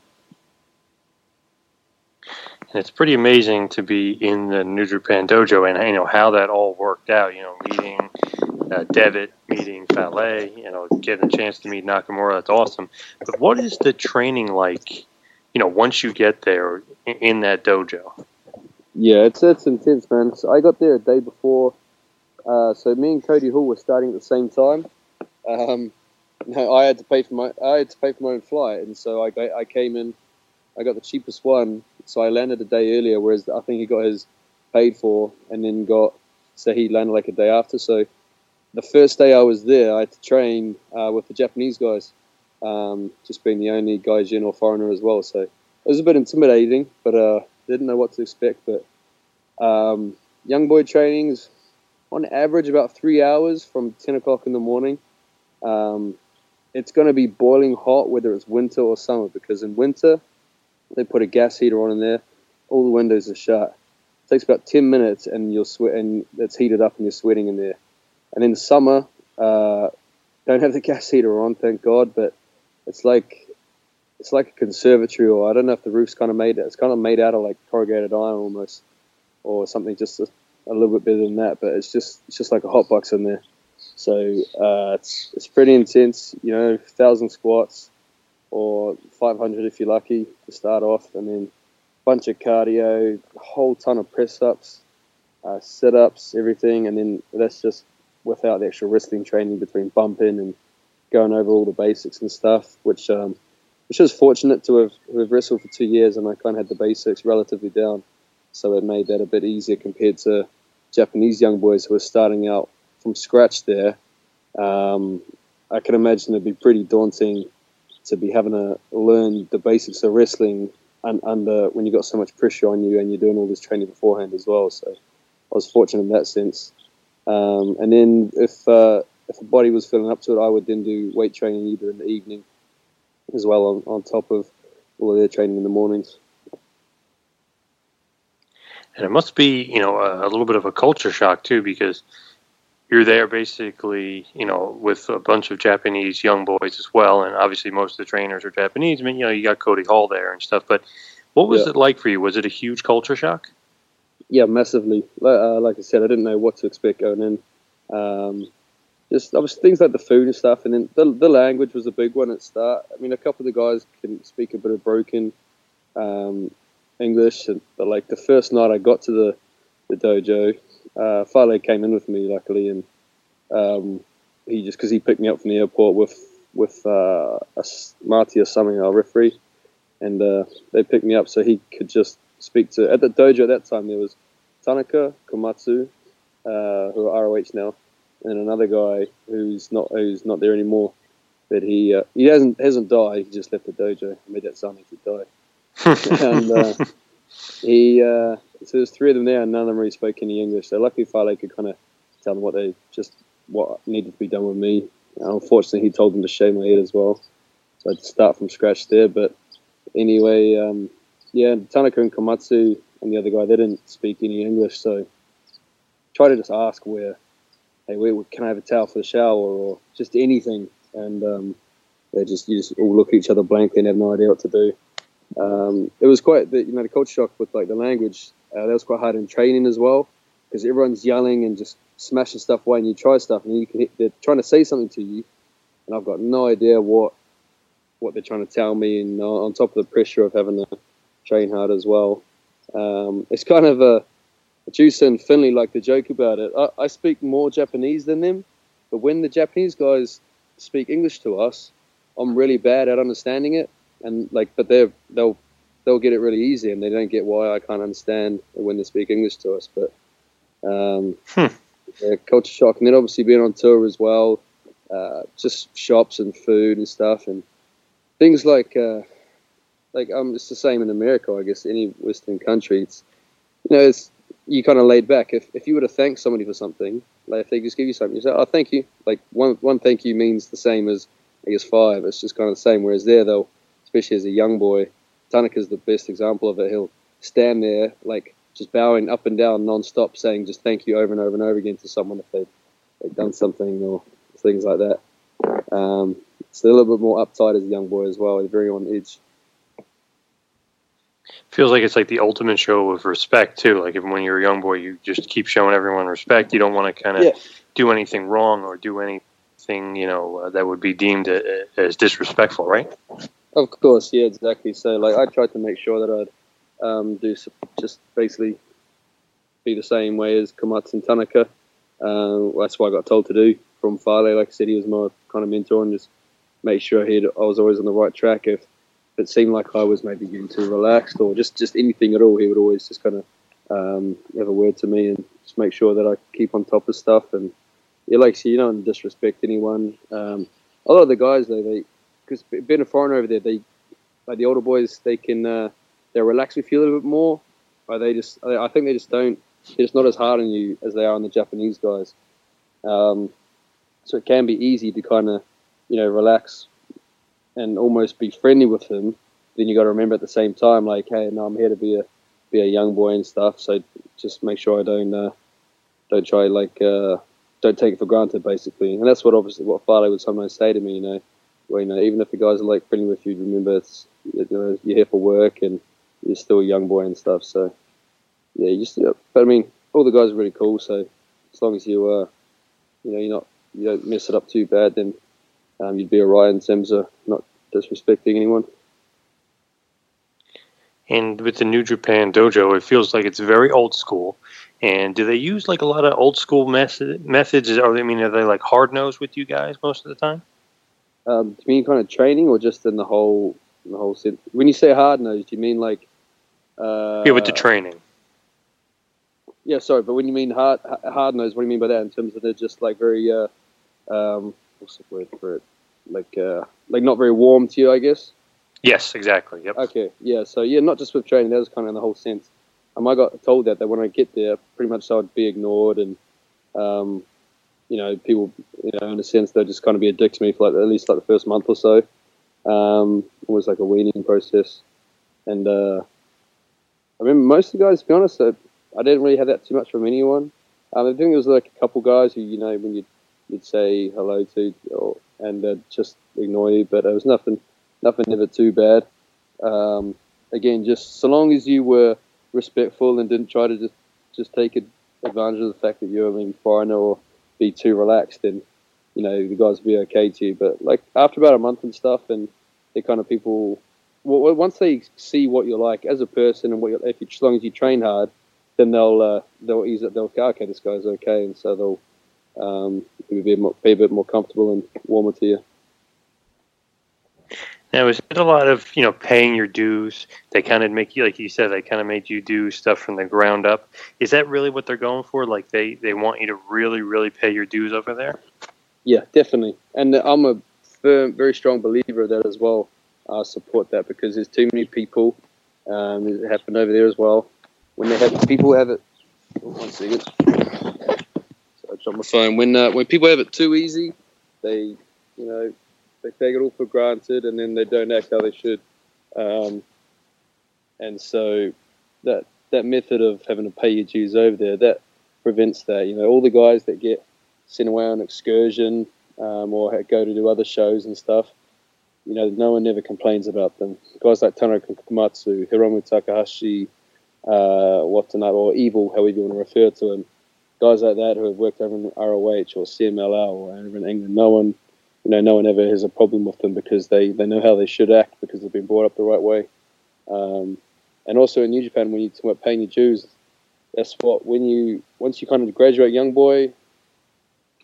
It's pretty amazing to be in the New Japan dojo and you know how that all worked out. You know, meeting uh, Devitt, meeting Fale, you know, getting a chance to meet Nakamura. That's awesome. But what is the training like? You know, once you get there in, that dojo. Yeah, it's it's intense, man. So I got there a day before. Uh, so me and Cody Hall were starting at the same time. Um, *laughs* I had to pay for my I had to pay for my own flight, and so I I came in. I got the cheapest one, so I landed a day earlier. Whereas I think he got his paid for, and then got so he landed like a day after. So the first day I was there, I had to train uh, with the Japanese guys, um, just being the only gaijin or foreigner as well. So it was a bit intimidating, but uh, didn't know what to expect. But um, young boy trainings, on average, about three hours from 10 o'clock in the morning. Um, it's going to be boiling hot, whether it's winter or summer, because in winter, they put a gas heater on in there, all the windows are shut. It takes about 10 minutes and you'll sweat, and it's heated up and you're sweating in there. And in summer, uh, don't have the *laughs* gas heater on, thank God, but it's like it's like a conservatory, or I don't know if the roof's kind of made it. it's kind of made out of like corrugated iron almost, or something just a, a little bit better than that. But it's just it's just like a hot box in there. So uh, it's it's pretty intense, you know, thousand squats or 500 if you're lucky to start off, and then a bunch of cardio, a whole ton of press ups, uh, sit ups, everything, and then that's just without the actual wrestling training between bumping and going over all the basics and stuff, which um, which was fortunate to have, have wrestled for two years, and I kind of had the basics relatively down, so it made that a bit easier compared to Japanese young boys who are starting out from scratch there. Um, I can imagine it'd be pretty daunting to be having to learn the basics of wrestling un- under when you've got so much pressure on you and you're doing all this training beforehand as well. So I was fortunate in that sense. Um, and then if uh, if a body was filling up to it, I would then do weight training either in the evening as well on, on top of all of their training in the mornings. And it must be, you know, a little bit of a culture shock too, because you're there basically, you know, with a bunch of Japanese young boys as well, and obviously most of the trainers are Japanese. I mean, you know, you got Cody Hall there and stuff. But what was Yeah. it like for you? Was it a huge culture shock? Yeah, massively. Like, uh, like I said, I didn't know what to expect going in. Um, just obviously things like the food and stuff, and then the, the language was a big one at the start. I mean, a couple of the guys can speak a bit of broken um, English, and, but like the first night I got to the the dojo, uh, Fale came in with me luckily, and um, he just because he picked me up from the airport with with uh, a Marty or something, our referee, and uh, they picked me up so he could just speak to. At the dojo at that time, there was Tanaka Komatsu, uh, who are ROH now, and another guy who's not who's not there anymore. But he uh, he hasn't hasn't died. He just left the dojo. I made that sound like he died. *laughs* and uh, he uh, so there's three of them there, and none of them really spoke any English. So luckily, Fale could kind of tell them what they just what needed to be done with me. And unfortunately, he told them to shave my head as well. So I had to start from scratch there. But anyway, um, yeah, Tanaka and Komatsu and the other guy they didn't speak any English, so try to just ask where, hey, where can I have a towel for the shower or just anything, and um, they just you just all look at each other blankly and have no idea what to do. Um, it was quite the you know the culture shock with like the language. Uh, that was quite hard in training as well because everyone's yelling and just smashing stuff away, and you try stuff and you can hit, they're trying to say something to you, and I've got no idea what what they're trying to tell me, and uh, on top of the pressure of having to train hard as well. Um, it's kind of a Juice and Finlay like to joke about it. I, I speak more Japanese than them, but when the Japanese guys speak English to us, I'm really bad at understanding it, and like, but they're they'll they'll get it really easy, and they don't get why I can't understand when they speak English to us. But um, yeah, culture shock, and then obviously being on tour as well, uh, just shops and food and stuff, and things like uh, like um, it's the same in America, I guess. Any Western country, it's you know, it's you kind of laid back. If if you were to thank somebody for something, like if they just give you something, you say, "Oh, thank you." Like one one thank you means the same as I guess five. It's just kind of the same. Whereas there, though, especially as a young boy, Tanaka's the best example of it. He'll stand there like just bowing up and down non-stop, saying just thank you over and over and over again to someone if they've, they've done something or things like that. Um, it's a little bit more uptight as a young boy as well. He's very on edge. Feels like it's like the ultimate show of respect too. Like even when you're a young boy, you just keep showing everyone respect. You don't want to kind of Yeah. do anything wrong or do anything you know uh, that would be deemed uh, as disrespectful, right? Of course, yeah, exactly. So, like, I tried to make sure that I'd um, do just basically be the same way as Komatsu and Tanaka. Uh, that's what I got told to do from Fale. Like I said, he was my kind of mentor, and just make sure he I was always on the right track. If it seemed like I was maybe getting too relaxed or just just anything at all, he would always just kind of um, have a word to me and just make sure that I keep on top of stuff and yeah, like so you don't disrespect anyone. Um, a lot of the guys though, they because being a foreigner over there, they like the older boys, they can uh, they relax with you a little bit more. Or they just, I think they just don't. They're just not as hard on you as they are on the Japanese guys. Um, so it can be easy to kind of, you know, relax and almost be friendly with them. Then you got to remember at the same time, like, hey, no, I'm here to be a be a young boy and stuff. So just make sure I don't uh, don't try like uh, don't take it for granted, basically. And that's what obviously what Fale would sometimes say to me, you know, where you know even if the guys are like friendly with you, remember it's you know you're here for work and you're still a young boy and stuff. So yeah, you just but I mean all the guys are really cool. So as long as you uh you know you're not you don't mess it up too bad, then um, you'd be alright in terms of not disrespecting anyone. And with the New Japan Dojo, it feels like it's very old school. And do they use like a lot of old school method, methods? Or I mean, are they like hard nosed with you guys most of the time? Um, do you mean kind of training or just in the whole in the whole sense? When you say hard nosed, do you mean like uh, yeah, with the training? Yeah, sorry, but when you mean hard hard nosed, what do you mean by that? In terms of they're just like very uh, um, what's the word for it? Like uh, like not very warm to you, I guess. Yes, exactly. Yep. Okay, yeah. So yeah, not just with training. That was kind of in the whole sense. Um, I got told that that when I get there, pretty much I would be ignored, and um, you know, people, you know, in a sense, they'd just kind of be a dick to me for like at least like the first month or so. Um, it was like a weaning process, and uh, I remember most of the guys. To be honest, I, I didn't really have that too much from anyone. Um, I think there was like a couple guys who, you know, when you'd, you'd say hello to, or, and they'd just ignore you, but it was nothing, nothing ever too bad. Um, again, just so long as you were respectful and didn't try to just just take advantage of the fact that you're a maybe foreigner or be too relaxed, and you know the guys will be okay to you. But like after about a month and stuff, and they kind of people, well, once they see what you're like as a person and what you're, if you, as long as you train hard, then they'll uh, they'll ease it. They'll go, okay, this guy's okay, and so they'll um, be, a bit more, be a bit more comfortable and warmer to you. Now, it a lot of you know paying your dues? They kind of make you, like you said, they kind of made you do stuff from the ground up. Is that really what they're going for? Like they they want you to really really pay your dues over there? Yeah, definitely. And I'm a firm, very strong believer of that as well. I support that because there's too many people. Um, it happened over there as well. When they have people have it. Oh, one second. So I dropped my phone. When uh, when people have it too easy, they you know they take it all for granted and then they don't act how they should. Um, and so that that method of having to pay your dues over there that prevents that. You know, all the guys that get sent away on excursion um, or go to do other shows and stuff. You know, no one ever complains about them. Guys like Tanaka Komatsu, Hiromu Takahashi, uh, Watanabe, or Evil, however you want to refer to him. Guys like that who have worked over in ROH or CMLL or over in England, no one you know, no one ever has a problem with them because they, they know how they should act because they've been brought up the right way. Um, and also in New Japan, when you talk about paying your dues, that's what when you once you kind of graduate young boy,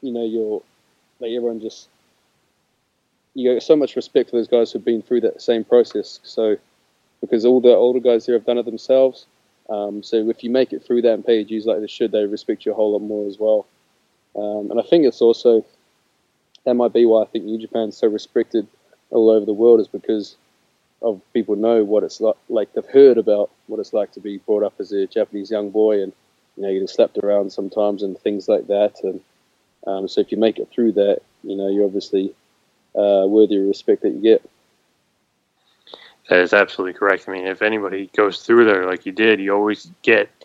you know, you're like everyone just you get so much respect for those guys who've been through that same process. So because all the older guys here have done it themselves. Um, so if you make it through that and pay your dues like they should, they respect you a whole lot more as well. Um, and I think it's also that might be why I think New Japan's so restricted all over the world is because of people know what it's like, like they've heard about what it's like to be brought up as a Japanese young boy and you know getting slapped around sometimes and things like that. And um, so if you make it through that you know you're obviously uh, worthy of respect that you get. That is absolutely correct. I mean if anybody goes through there like you did you always get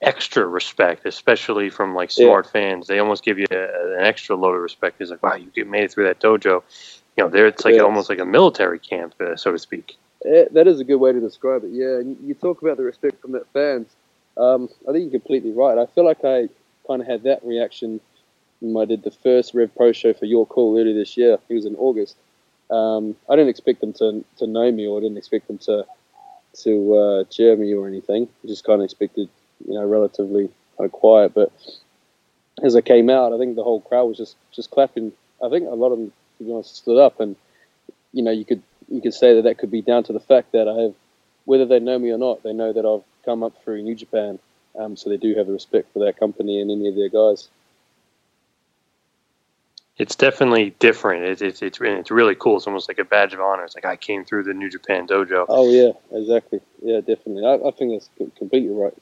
extra respect, especially from like smart yeah. fans. They almost give you a, an extra load of respect. It's like, wow, you made it through that dojo. You know, there it's like almost like a military camp, uh, so to speak. Yeah, that is a good way to describe it. Yeah, and you talk about the respect from the fans. Um, I think you're completely right. I feel like I kind of had that reaction when I did the first Rev Pro show for York Hall earlier this year. It was in August. Um, I didn't expect them to to know me, or I didn't expect them to to uh, cheer me or anything. I just kind of expected you know, relatively kind of quiet. But as I came out, I think the whole crowd was just just clapping. I think a lot of them, to be honest, stood up, and you know, you could you could say that that could be down to the fact that I have, whether they know me or not, they know that I've come up through New Japan, Um, so they do have a respect for that company and any of their guys. It's definitely different. It's it's it's really cool. It's almost like a badge of honor. It's like I came through the New Japan dojo. Oh yeah, exactly. Yeah, definitely. I, I think that's completely right.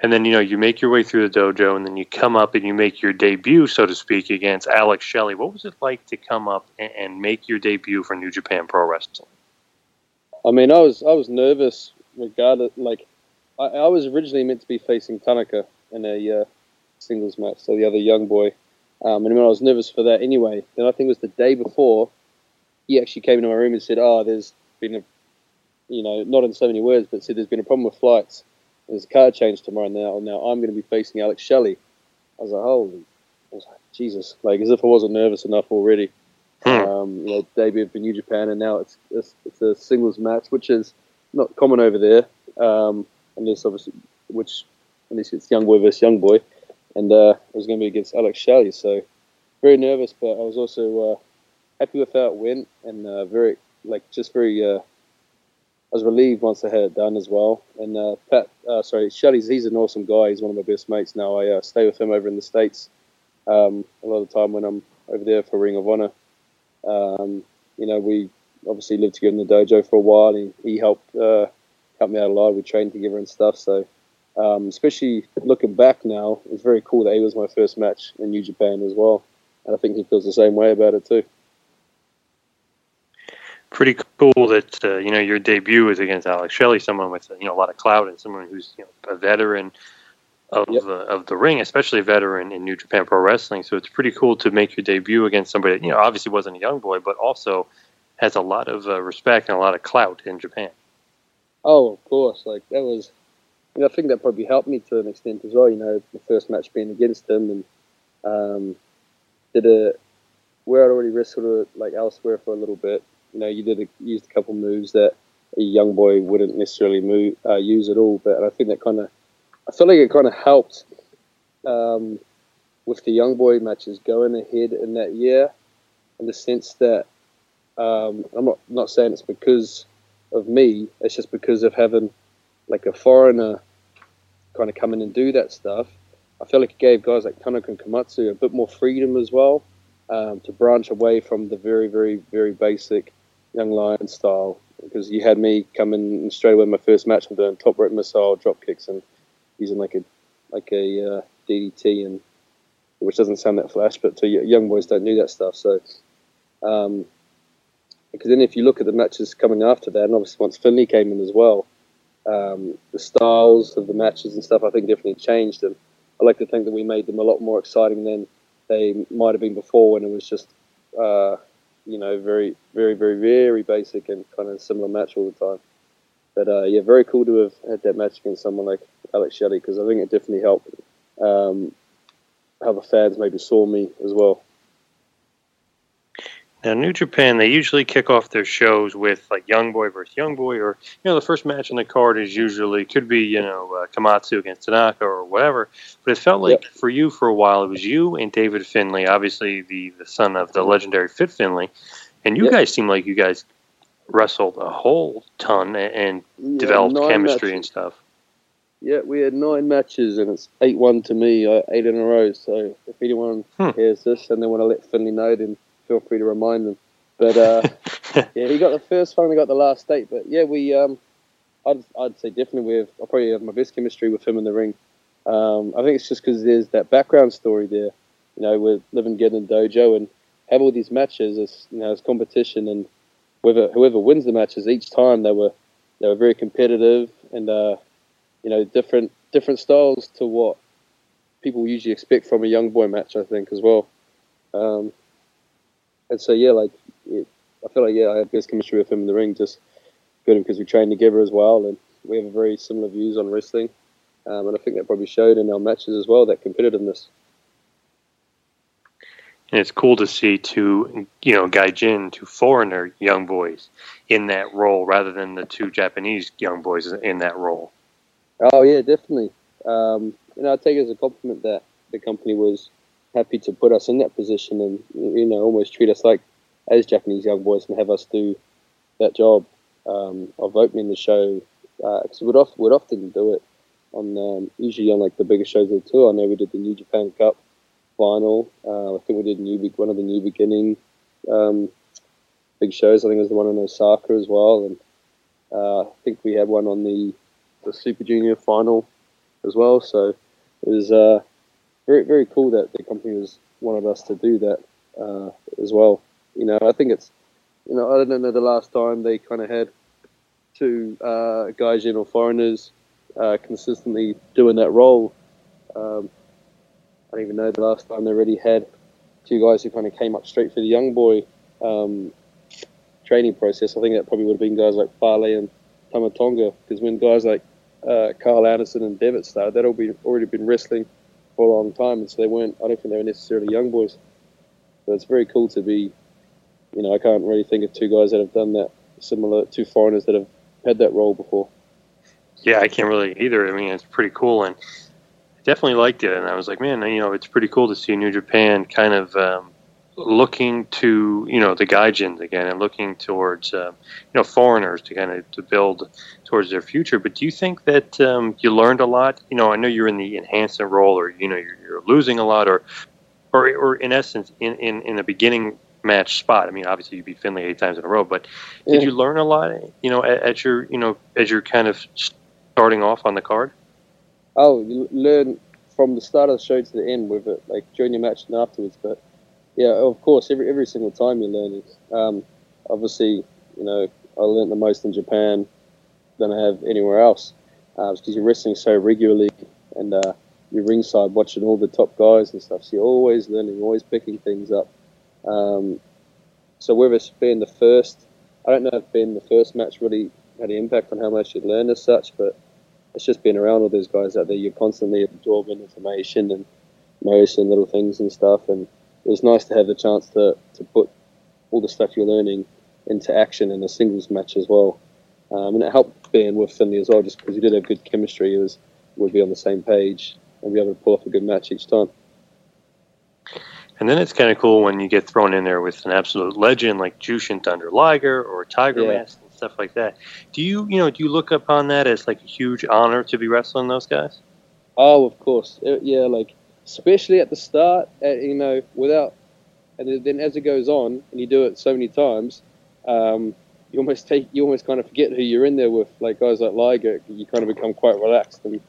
And then you know you make your way through the dojo, and then you come up and you make your debut, so to speak, against Alex Shelley. What was it like to come up and, make your debut for New Japan Pro Wrestling? I mean, I was I was nervous regardless. Like, I, I was originally meant to be facing Tanaka in a uh, singles match, so the other young boy. Um, and when I was nervous for that anyway, then I think it was the day before, he actually came into my room and said, "Oh, there's been a, you know, not in so many words, but said there's been a problem with flights. There's a car change tomorrow now. Now I'm going to be facing Alex Shelley." I was like, "Holy!" I was like, "Jesus!" Like as if I wasn't nervous enough already. Um, you know, debut for New Japan, and now it's, it's it's a singles match, which is not common over there, um, unless obviously, which unless it's young boy versus young boy, and uh, it was going to be against Alex Shelley. So very nervous, but I was also uh, happy with how it went, and uh, very like just very. I was relieved once I had it done as well. And uh, Pat, uh, sorry, Shelley's he's an awesome guy. He's one of my best mates now. I uh, stay with him over in the states um, a lot of the time when I'm over there for Ring of Honor. Um, you know, we obviously lived together in the dojo for a while. He, he helped uh, help me out a lot. We trained together and stuff. So, um, especially looking back now, it's very cool that he was my first match in New Japan as well. And I think he feels the same way about it too. Pretty cool that uh, you know your debut is against Alex Shelley, someone with you know a lot of clout and someone who's you know, a veteran of the of the ring, especially a veteran in New Japan Pro Wrestling. So it's pretty cool to make your debut against somebody that, you know obviously wasn't a young boy, but also has a lot of uh, respect and a lot of clout in Japan. Oh, of course. Like that was, you know, I think that probably helped me to an extent as well. You know, the first match being against him, and um, did a where I'd already wrestled like elsewhere for a little bit. You know, you did a, used a couple moves that a young boy wouldn't necessarily move uh, use at all. But I think that kind of, I feel like it kind of helped um, with the young boy matches going ahead in that year, in the sense that um, I'm not not saying it's because of me. It's just because of having like a foreigner kind of come in and do that stuff. I feel like it gave guys like Tanaka and Komatsu a bit more freedom as well um, to branch away from the very, very, very basic young lion style. Because you had me come in and straight away my first match, I'm doing top rope missile, drop kicks, and using like a like a uh, DDT, and which doesn't sound that flash, but to young boys don't do that stuff. So, um, because then if you look at the matches coming after that, and obviously once Finlay came in as well, um, the styles of the matches and stuff I think definitely changed, and I like to think that we made them a lot more exciting than they might have been before when it was just, uh, you know, very, very, very, very basic and kind of similar match all the time. But uh, yeah, very cool to have had that match against someone like Alex Shelley because I think it definitely helped um, how the fans maybe saw me as well. Now, New Japan, they usually kick off their shows with like Young Boy versus Young Boy, or you know, the first match on the card is usually could be you know uh, Komatsu against Tanaka or whatever. But it felt like for you for a while, it was you and David Finlay, obviously the the son of the legendary Fit Finlay, and you Yep. guys seem like you guys wrestled a whole ton and, and Yeah, developed chemistry and stuff. Yeah, we had nine matches and it's eight one to me, uh, eight in a row. So if anyone hears this and they want to let Finlay know, then feel free to remind them. But uh, *laughs* yeah, he got the first one, he got the last date. But yeah, we, um, I'd, I'd say definitely we have, I probably have my best chemistry with him in the ring. Um, I think it's just because there's that background story there. You know, we're living together in dojo and have all these matches as you know as competition and whoever whoever wins the matches each time they were they were very competitive and uh, you know different different styles to what people usually expect from a young boy match. I think as well. Um, and so yeah, like it, I feel like yeah, I have best chemistry with him in the ring. Just good because we train together as well, and we have very similar views on wrestling. Um, and I think that probably showed in our matches as well that competitiveness. And it's cool to see two, you know, gaijin, two foreigner young boys in that role rather than the two Japanese young boys in that role. Oh yeah, definitely. Um, you know, I take it as a compliment that the company was happy to put us in that position and you know almost treat us like as Japanese young boys and have us do that job um, of opening the show because we'd, oft, we'd often do it on um, usually on like the bigger shows of the tour. I know we did the New Japan Cup final. Uh, I think we did new Be- one of the New Beginning um, big shows. I think it was the one in Osaka as well, and uh, I think we had one on the the Super Junior final as well. So it was uh, very very cool that the company was wanted us to do that uh, as well. You know, I think it's you know I don't know the last time they kind of had two uh, gaijin or foreigners uh, consistently doing that role. Um, I don't even know the last time they already had two guys who kind of came up straight for the young boy um, training process. I think that probably would have been guys like Fale and Tama Tonga, because when guys like uh, Karl Anderson and Devitt started, they'd all been already been wrestling for a long time, and so they weren't. I don't think they were necessarily young boys. So it's very cool to be. You know, I can't really think of two guys that have done that similar, two foreigners that have had that role before. Yeah, I can't really either. I mean, it's pretty cool, and I definitely liked it. And I was like, man, you know, it's pretty cool to see New Japan kind of um, looking to you know the gaijins again and looking towards uh, you know foreigners to kind of to build towards their future. But do you think that um, you learned a lot? You know, I know you're in the enhancement role, or you know, you're, you're losing a lot, or or or in essence, in in in a beginning match spot. I mean, obviously you beat Finlay eight times in a row, but did Yeah. you learn a lot? You know, at, at your you know as you're kind of starting off on the card. Oh, you learn from the start of the show to the end with it, like during your match and afterwards. But yeah, of course, every every single time you're learning. Um, obviously, you know, I learned the most in Japan than I have anywhere else, uh, because you're wrestling so regularly and uh, you're ringside watching all the top guys and stuff. So you're always learning, always picking things up. Um, so whether it's been the first, I don't know if being the first match really had an impact on how much you learn as such, but it's just being around all those guys out there. You're constantly absorbing information and noticing little things and stuff. And it was nice to have the chance to, to put all the stuff you're learning into action in a singles match as well. Um, and it helped being with Finlay as well, just because we did have good chemistry. It was we'd be on the same page and be able to pull off a good match each time. And then it's kind of cool when you get thrown in there with an absolute legend like Jushin Thunder Liger or Tiger Yeah. Mask and stuff like that. Do you, you know, do you look upon that as like a huge honor to be wrestling those guys? Oh, of course. Uh, Yeah, like especially at the start, uh, you know, without, and then as it goes on, and you do it so many times, um, you almost take, you almost kind of forget who you're in there with. Like guys like Liger, you kind of become quite relaxed and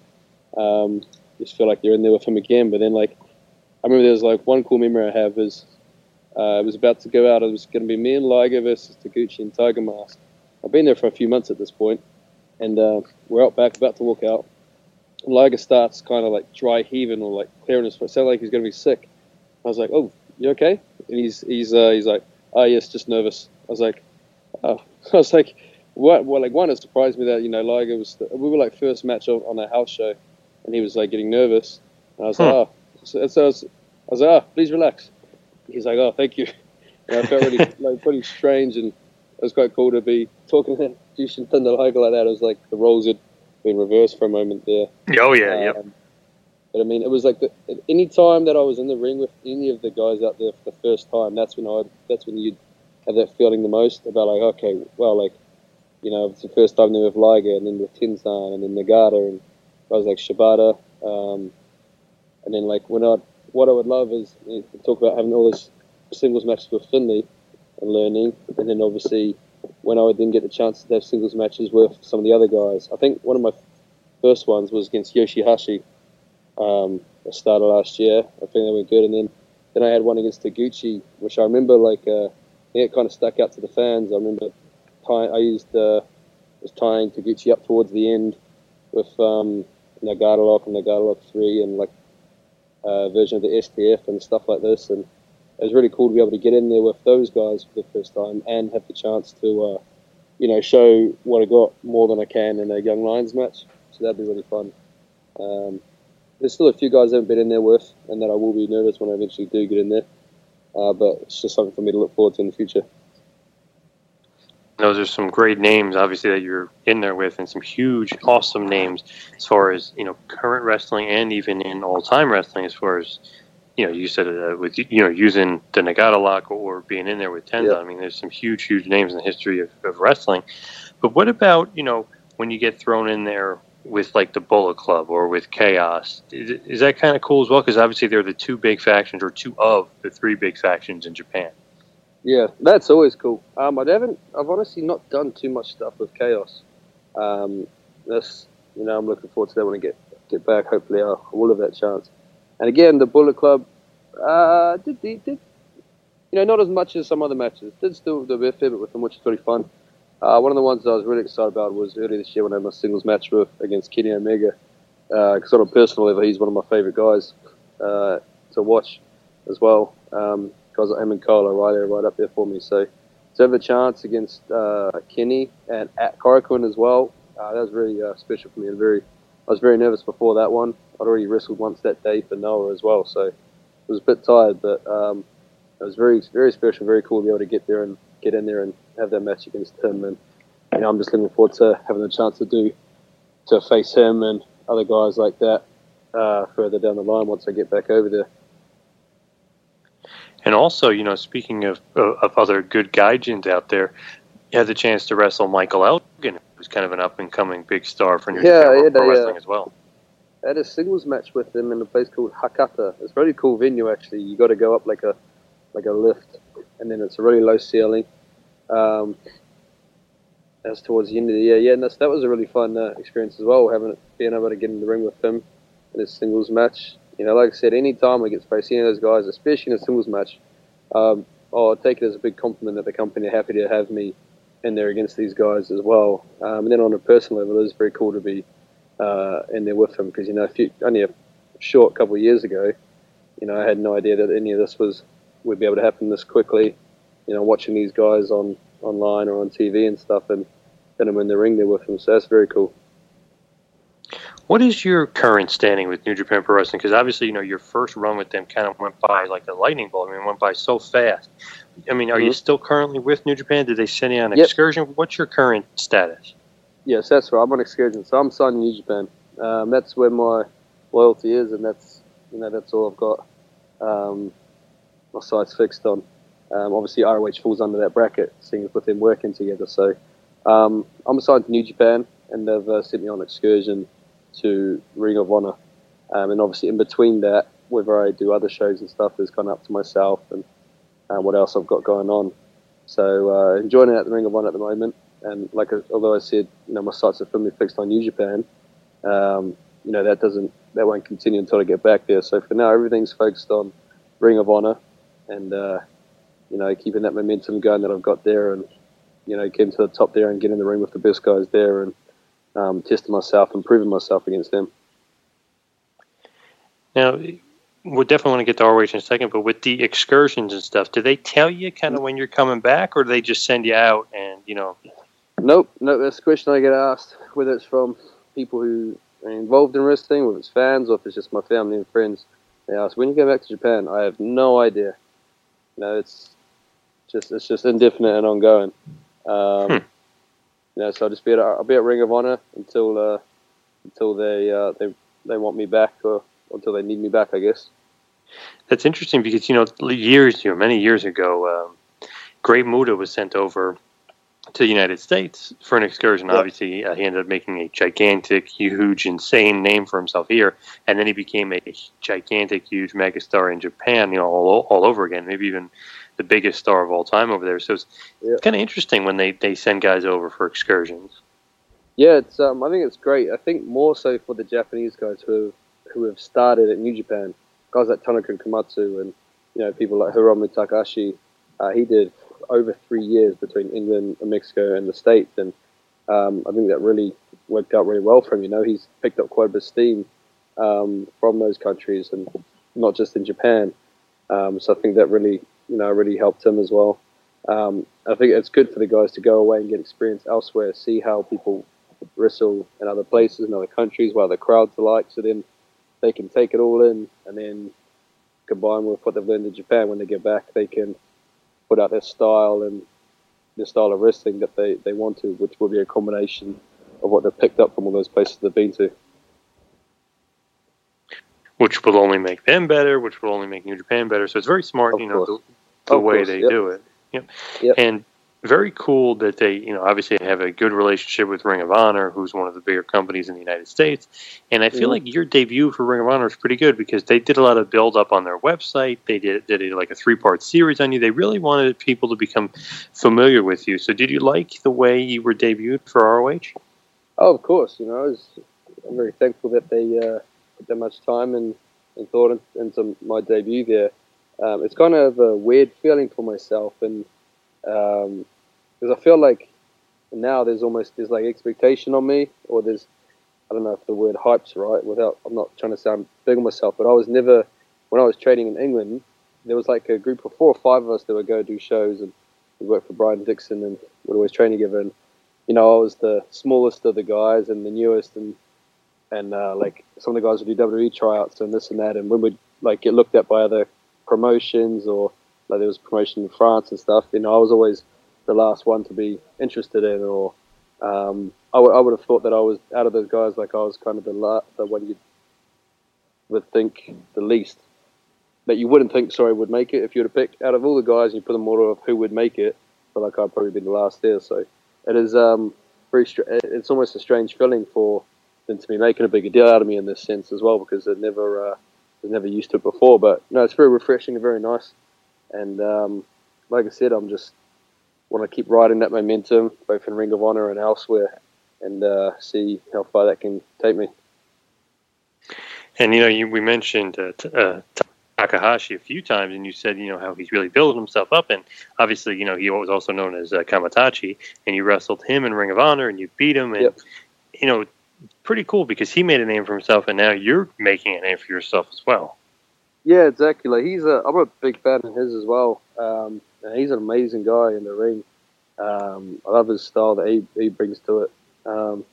um, just feel like you're in there with him again. But then, like, I remember there was like one cool memory I have is uh, it was about to go out. It was going to be me and Liger versus Taguchi and Tiger Mask. I've been there for a few months at this point, and uh, we're out back about to walk out. Liger starts kind of like dry heaving or like clearing his throat. Sounded like he's going to be sick. I was like, "Oh, you okay?" And he's he's uh, he's like, "Oh yes, just nervous." I was like, "Oh," *laughs* I was like, "What?" Well, like one, it surprised me that you know Liger was. We were like first match on on a house show, and he was like getting nervous. And I was like, Hmm. "Oh," so, so I was, I was like, "Oh, please relax." He's like, "Oh, thank you." *laughs* And I felt really *laughs* like pretty strange, and it was quite cool to be talking to Jushin Thunder Liger like that. It was like the roles had been reversed for a moment there. Oh yeah, yep. Um, But I mean, it was like the, any time that I was in the ring with any of the guys out there for the first time, that's when I that's when you'd have that feeling the most about like, okay, well, like, you know, it's the first time there with Liger and then with Tenzan and then Nagata and guys like Shibata, um, and then like when I what I would love is you know, talk about having all these singles matches with Finlay and learning, and then obviously when I would then get the chance to have singles matches with some of the other guys. I think one of my first ones was against Yoshihashi. Um, I last year. I think they went good, and then then I had one against Taguchi, which I remember like uh, it kind of stuck out to the fans. I remember tying, I used uh, was tying Taguchi up towards the end with um, Nagata Lock and Nagata Lock three and like uh, version of the STF and stuff like this, and it was really cool to be able to get in there with those guys for the first time and have the chance to, uh, you know, show what I got more than I can in a Young Lions match. So that'd be really fun. Um, there's still a few guys I haven't been in there with, and that I will be nervous when I eventually do get in there. Uh, but it's just something for me to look forward to in the future. Those are some great names, obviously, that you're in there with, and some huge, awesome names as far as you know, current wrestling and even in all-time wrestling. As far as you know, you said uh, with you know using the Nagata lock or being in there with Tenzan. I mean, there's some huge, huge names in the history of, of wrestling. But what about you know when you get thrown in there with like the Bullet Club or with Chaos. Is, is that kind of cool as well? Because obviously they're the two big factions or two of the three big factions in Japan. Yeah, that's always cool. Um, I haven't. I've honestly not done too much stuff with Chaos. Um, that's you know I'm looking forward to that when I get get back. Hopefully, I will have that chance. And again, the Bullet Club uh, did, did, did you know not as much as some other matches. Did still do a fair bit with them, which is pretty fun. Uh, one of the ones I was really excited about was earlier this year when I had my singles match with against Kenny Omega. Because on a personal level, he's one of my favorite guys uh, to watch as well. Um, him and O'Reilly are right up there for me. So to have a chance against uh, Kenny and at Korakuen as well, uh, that was really uh, special for me. And very, I was very nervous before that one. I'd already wrestled once that day for Noah as well, so I was a bit tired, but um, it was very, very special, very cool to be able to get there and get in there and have that match against him. And you know, I'm just looking forward to having the chance to do to face him and other guys like that uh, further down the line once I get back over there. And also, you know, speaking of of other good gaijins out there, you had the chance to wrestle Michael Elgin, who's kind of an up and coming big star for New Yeah, Japan yeah, Pro uh, Wrestling as well. I had a singles match with him in a place called Hakata. It's a really cool venue actually. You got to go up like a like a lift, and then it's a really low ceiling. Um, that's towards the end of the year. Yeah, and that was a really fun uh, experience as well. Having being able to get in the ring with him in a singles match. You know, like I said, any time I get to face any of those guys, especially in a singles match, um, I'll take it as a big compliment that the company are happy to have me in there against these guys as well. Um, and then on a personal level, it was very cool to be uh, in there with them because you know, a few, only a short couple of years ago, you know, I had no idea that any of this was would be able to happen this quickly. You know, watching these guys on online or on TV and stuff, and then I'm in the ring there with them. So that's very cool. What is your current standing with New Japan Pro Wrestling? Because obviously, you know, your first run with them kind of went by like a lightning bolt. I mean, it went by so fast. I mean, are you Mhm. still currently with New Japan? Did they send you on an Yep. excursion? What's your current status? Yes, that's right. I'm on excursion, so I'm signed New Japan. Um, that's where my loyalty is, and that's you know that's all I've got. Um, my sights fixed on. Um, obviously, ROH falls under that bracket, seeing as with them working together. So um, I'm assigned to New Japan, and they've uh, sent me on excursion to Ring of Honor. Um, and obviously, in between that, whether I do other shows and stuff is kind of up to myself and uh, what else I've got going on. So uh, enjoying it at the Ring of Honor at the moment. And like, uh, although I said, you know, my sights are firmly fixed on New Japan, um, you know, that doesn't, that won't continue until I get back there. So for now, everything's focused on Ring of Honor and, uh, you know, keeping that momentum going that I've got there and, you know, getting to the top there and getting in the ring with the best guys there and um, testing myself and proving myself against them. Now, we definitely want to get to ROH in a second, but with the excursions and stuff, do they tell you kind of when you're coming back, or do they just send you out and you know? Nope, nope. that's a question I get asked, whether it's from people who are involved in wrestling, whether it's fans or if it's just my family and friends. They ask, when you go back to Japan? I have no idea. No, it's just it's just indefinite and ongoing. Um, Hmm. You know, so I'll just be at I'll be at Ring of Honor until uh, until they uh, they they want me back or until they need me back, I guess. That's interesting because you know years, you know, many years ago, um, Great Muta was sent over to the United States for an excursion. Yeah. Obviously, uh, he ended up making a gigantic, huge, insane name for himself here, and then he became a gigantic, huge megastar in Japan. You know, all, all over again. Maybe even the biggest star of all time over there. So it's Yeah. kind of interesting when they they send guys over for excursions. Yeah, it's um, I think it's great. I think more so for the Japanese guys who have, who have started at New Japan, guys like Tanaka Komatsu and you know people like Hiromu Takahashi. Uh, he did over three years between England and Mexico and the States, and um, I think that really worked out really well for him. You know, he's picked up quite a bit of steam um, from those countries, and not just in Japan. Um, so I think that really, you know, really helped him as well. Um, I think it's good for the guys to go away and get experience elsewhere, see how people wrestle in other places, in other countries, what the crowds are like, so then they can take it all in and then combine with what they've learned in Japan when they get back, they can put out their style and their style of wrestling that they, they want to, which will be a combination of what they've picked up from all those places they've been to. which will only make them better, which will only make New Japan better. So it's very smart, Of you know, the, course. the way course, they yep. do it. Yep. Yep. And very cool that they, you know, obviously have a good relationship with Ring of Honor, who's one of the bigger companies in the United States. And I feel Mhm. like your debut for Ring of Honor is pretty good because they did a lot of build up on their website. They did did a, like a three part series on you. They really wanted people to become familiar with you. So did you like the way you were debuted for ROH? Oh, of course. You know, I was, I'm very thankful that they uh, put that much time and, and thought into my debut there. Um, it's kind of a weird feeling for myself, and because I feel like now there's almost there's like expectation on me, or there's I don't know if the word hype's right. Without I'm not trying to sound big on myself, but I was never when I was training in England. There was like a group of four or five of us that would go do shows, and we worked for Brian Dixon, and we'd always train together. And you know, I was the smallest of the guys and the newest, and and uh, like some of the guys would do WWE tryouts and this and that, and when we'd like get looked at by other promotions or like there was promotion in France and stuff, you know, I was always the last one to be interested in, or um, I, w- I would have thought that I was out of those guys, like I was kind of the la- the one you would think the least that you wouldn't think sorry would make it if you were to pick out of all the guys and you put them order of who would make it. I feel like I'd probably be the last there, so it is um, very str- it's almost a strange feeling for them to be making a bigger deal out of me in this sense as well because they've never uh, never used to it before. But no, it's very refreshing and very nice. And um, like I said, I'm just want to keep riding that momentum both in Ring of Honor and elsewhere, and uh, see how far that can take me. And you know, you, we mentioned uh, t- uh, Takahashi a few times, and you said you know how he's really building himself up, and obviously you know he was also known as uh, Kamaitachi, and you wrestled him in Ring of Honor, and you beat him, and you know, pretty cool because he made a name for himself, and now you're making a name for yourself as well. Yeah, exactly. Like he's a, I'm a big fan of his as well. Um, he's an amazing guy in the ring. Um, I love his style that he, he brings to it. Um,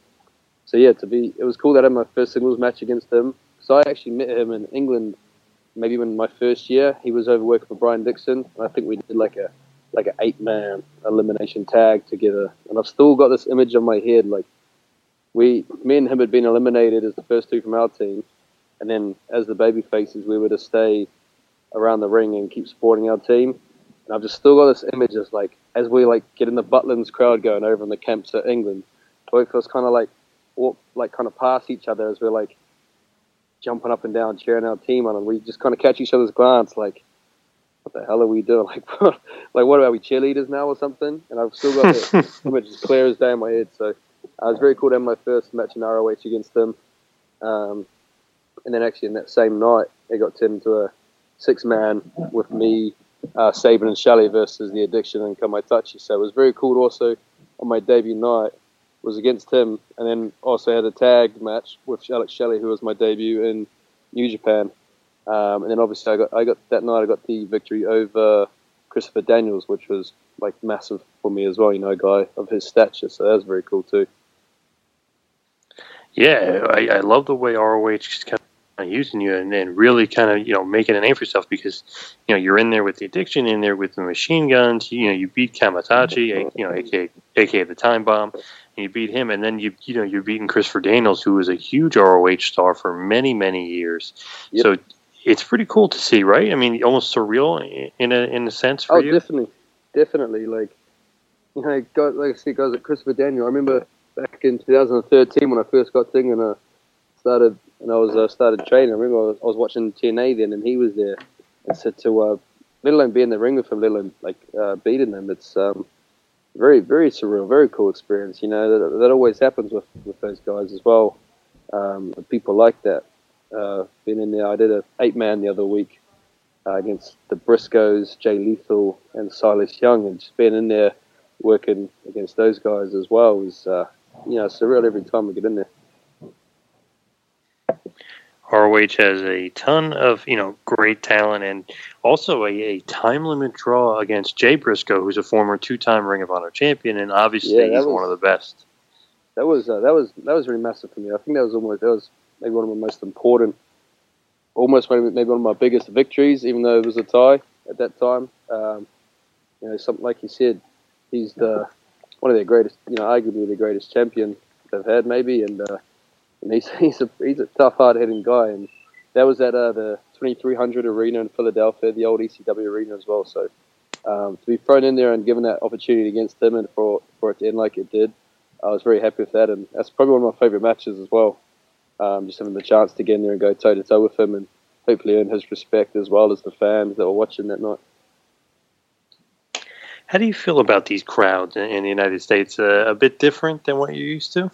so yeah, to be, it was cool that I had my first singles match against him. So I actually met him in England, maybe when my first year. He was over working for Brian Dixon, and I think we did like a like an eight man elimination tag together. And I've still got this image on my head, like we, me and him had been eliminated as the first two from our team, and then as the baby faces, we were to stay around the ring and keep supporting our team. And I've just still got this image of like as we like get in the Butlins crowd going over in the camps at England, both of us kind of like walk like kind of past each other as we're like jumping up and down cheering our team on, and we just kind of catch each other's glance like. What the hell are we doing? *laughs* Like, like what are we cheerleaders now or something? And I've still got that *laughs* image as clear as day in my head. So uh, it was very cool to have my first match in ROH against them. Um, and then actually in that same night, it got turned into a six man with me, uh, Sabin and Shelley versus the Addiction and Kamaitachi. So it was very cool. Also on my debut night was against him, and then also had a tag match with Alex Shelley, who was my debut in New Japan. Um, and then obviously I got I got that night I got the victory over Christopher Daniels, which was like massive for me as well. You know, a guy of his stature, so that was very cool too. Yeah, I, I love the way ROH kind of using you and, and really kind of you know making a name for yourself because you know you're in there with the addiction, in there with the machine guns. You know, you beat Kamaitachi, you know, aka aka the Time Bomb, and you beat him, and then you you know you're beating Christopher Daniels, who was a huge ROH star for many many years. So it's pretty cool to see, right? I mean, almost surreal in a in a sense for oh, you. definitely, definitely. Like, you know, like I said, guys like Christopher Daniel. I remember back in 2013 when I first got to England, I started and I was uh, started training. I remember I was, I was watching TNA then, and he was there. And so to uh, let alone be in the ring with him, let alone like uh, beating them, it's um, very, very surreal, very cool experience. You know, that, that always happens with with those guys as well. Um, people like that. Uh, been in there. I did a eight man the other week uh, against the Briscoes, Jay Lethal, and Silas Young, and just being in there working against those guys as well was, uh, you know, surreal every time we get in there. ROH has a ton of you know great talent and also a, a time limit draw against Jay Briscoe, who's a former two-time Ring of Honor champion, and obviously Yeah, he's was- one of the best. That was uh, that was that was really massive for me. I think that was almost that was maybe one of my most important, almost maybe maybe one of my biggest victories, even though it was a tie at that time. Um, you know, something like you said, he's the one of their greatest, you know, arguably the greatest champion they've had, maybe, and uh, and he's *laughs* he's a he's a tough, hard hitting guy, and that was at uh, the 2300 arena in Philadelphia, the old ECW arena as well. So um, to be thrown in there and given that opportunity against him and for for it to end like it did, I was very happy with that, and that's probably one of my favourite matches as well. Um, just having the chance to get in there and go toe to toe with him, and hopefully earn his respect as well as the fans that were watching that night. How do you feel about these crowds in, in the United States? Uh, a bit different than what you're used to?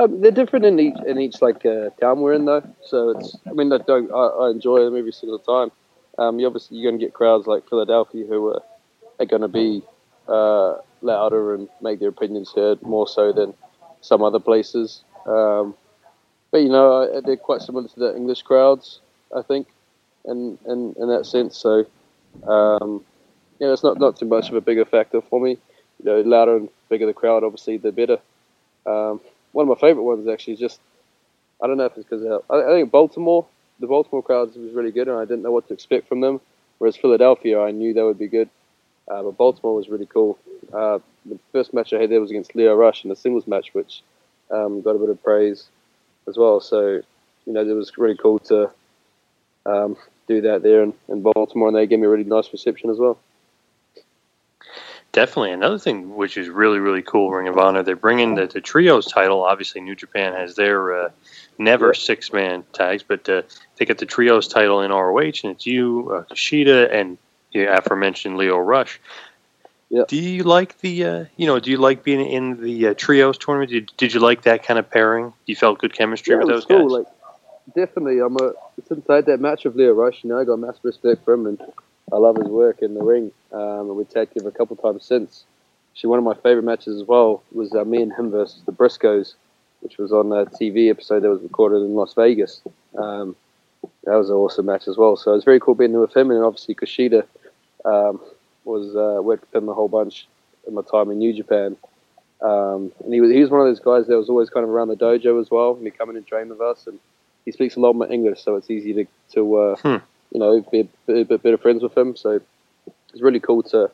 Um, they're different in each in each like uh, town we're in though. So it's I mean I don't I, I enjoy them every single time. Um, you obviously you're going to get crowds like Philadelphia who are, are going to be uh, louder and make their opinions heard more so than some other places. Um, but you know they're quite similar to the English crowds I think, in in, in that sense. So um, know, it's not not too much of a bigger factor for me. You know, louder and bigger the crowd, obviously the better. Um, one of my favorite ones actually is just I don't know if it's because I, I think Baltimore, the Baltimore crowds was really good, and I didn't know what to expect from them. Whereas Philadelphia, I knew they would be good, uh, but Baltimore was really cool. Uh, the first match I had there was against Lio Rush in a singles match, which um, got a bit of praise as well. So you know, it was really cool to um, do that there in, in Baltimore, and they gave me a really nice reception as well. Definitely. Another thing which is really, really cool, Ring of Honor, they're bringing the, the trios title. Obviously, New Japan has their uh, never six man tags, but uh, they get the trios title in ROH, and it's you, uh, Kushida, and the aforementioned Lio Rush. Do you like the, uh, you know, do you like being in the uh, trios tournament? Did, did you like that kind of pairing? You felt good chemistry Yeah, with those cool. guys? Like, definitely, I'm a since I had that match with Lio Rush, you know, I got massive respect for him, and I love his work in the ring. Um, and we tagged him a couple times since. Actually, one of my favorite matches as well was uh, me and him versus the Briscoes, which was on a TV episode that was recorded in Las Vegas. Um, that was an awesome match as well. So it was very cool being there with him, and obviously Kushida um, was uh, worked with him a whole bunch in my time in New Japan. Um, and he was he was one of those guys that was always kind of around the dojo as well. And he come in and train with us, and he speaks a lot more English, so it's easy to to uh, Hmm. You know be a bit, better friends with him. So it's really cool to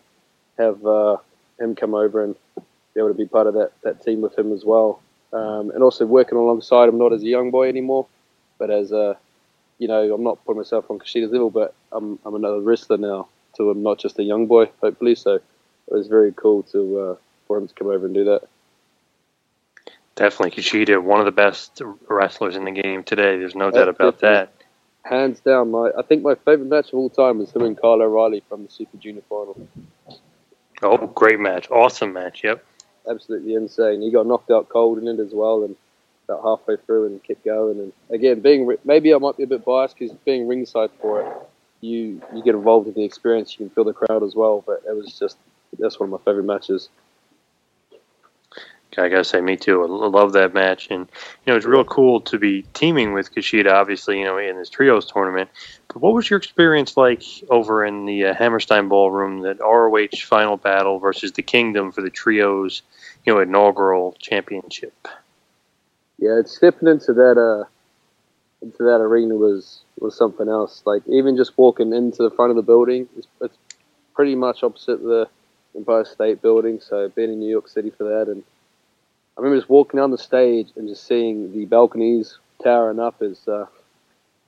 have uh, him come over and be able to be part of that, that team with him as well. Um, and also working alongside him, not as a young boy anymore, but as a, you know, I'm not putting myself on Kushida's level, but I'm, I'm another wrestler now to him, not just a young boy, hopefully. So it was very cool to uh, for him to come over and do that. Definitely. Kushida, one of the best wrestlers in the game today. There's no doubt about that. Hands down, my I think my favorite match of all time was him and Kyle O'Reilly from the Super Junior final. Oh, great match. Awesome match. Yep. absolutely insane. He got knocked out cold in it as well, and about halfway through and kept going. And again, being maybe I might be a bit biased because being ringside for it, you you get involved in the experience. You can feel the crowd as well. But it was just that's one of my favorite matches. I gotta say, me too. I love that match, and you know it's real cool to be teaming with Kushida. Obviously, you know in this trios tournament. But what was your experience like over in the uh, Hammerstein Ballroom, that ROH final battle versus the Kingdom for the trios, you know, inaugural championship? Yeah, it's stepping into that uh into that arena was was something else. Like even just walking into the front of the building, it's, it's pretty much opposite the Empire State Building. So being in New York City for that, and I remember just walking down the stage and just seeing the balconies towering up is uh,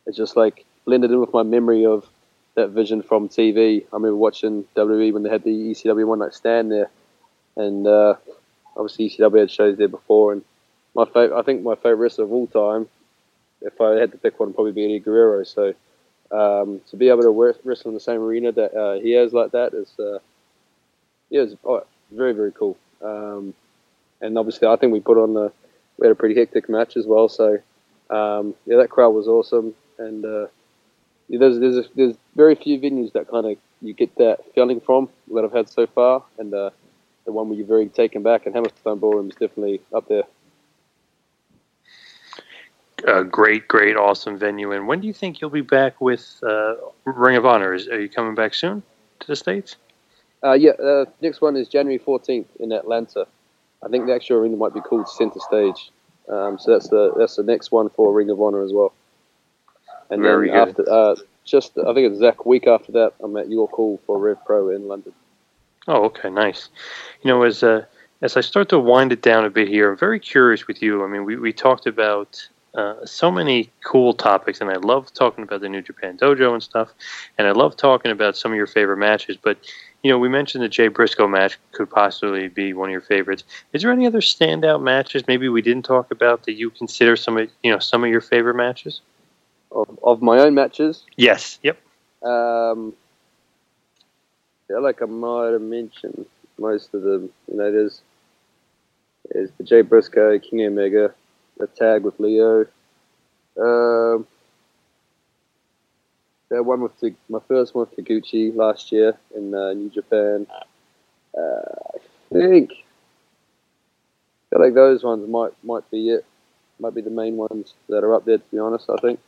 it's just like blended in with my memory of that vision from TV. I remember watching WWE when they had the ECW One Night Stand there, and uh, obviously ECW had shows there before. And my fav- I think my favorite wrestler of all time, if I had to pick one, would probably be Eddie Guerrero. So um, to be able to wrestle in the same arena that uh, he has like that is, uh, yeah, it's oh, very very cool. Um, and obviously, I think we put on the we had a pretty hectic match as well. So um, yeah, that crowd was awesome, and uh, yeah, there's there's a, there's very few venues that kind of you get that feeling from that I've had so far, and uh, the one where you're very taken back, and Hammerstein Ballroom is definitely up there. A great, great, awesome venue. And when do you think you'll be back with uh, Ring of Honor? Is, are you coming back soon to the states? Uh, yeah, uh, next one is January 14th in Atlanta. I think the actual arena might be called Center Stage. Um, so that's the that's the next one for Ring of Honor as well. And Very then good. after, uh, just I think it's exact week after that, I'm at York Hall for Rev Pro in London. Oh, okay, nice. You know, as uh, as I start to wind it down a bit here, I'm very curious with you. I mean, we, we talked about uh, so many cool topics, and I love talking about the New Japan Dojo and stuff, and I love talking about some of your favorite matches. But you know, we mentioned the Jay Briscoe match could possibly be one of your favorites. Is there any other standout matches maybe we didn't talk about that you consider some of you know some of your favorite matches? Of, of my own matches, Yes. Yep. um, I feel like I might have mentioned most of them. You know, there's there's the Jay Briscoe, Kenny Omega, the tag with Lio. Um, that one with the, my first one with Taguchi last year in uh, New Japan. Uh, I think I feel like those ones might might be it. Might be the main ones that are up there. To be honest, I think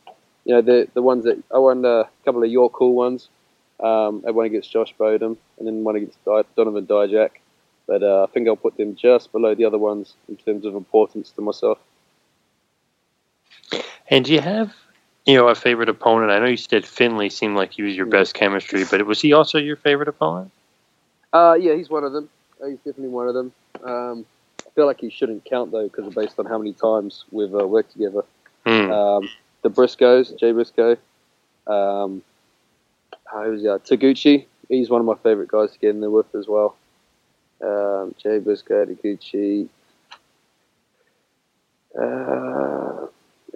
you know the the ones that I won a couple of your cool ones. Um, I won against Josh Bodom and then one against Donovan Dijak. But uh, I think I'll put them just below the other ones in terms of importance to myself. And do you have you know a favorite opponent? I know you said Finlay seemed like he was your best chemistry, but was he also your favorite opponent? Uh, yeah, he's one of them. Uh, He's definitely one of them. Um, I feel like he shouldn't count though because based on how many times we've uh, worked together. Hmm. Um, the Briscoes, Jay Briscoe. Um, who's uh, Taguchi? He's one of my favorite guys to get in there with as well. Um, Jay Briscoe, Taguchi. Uh,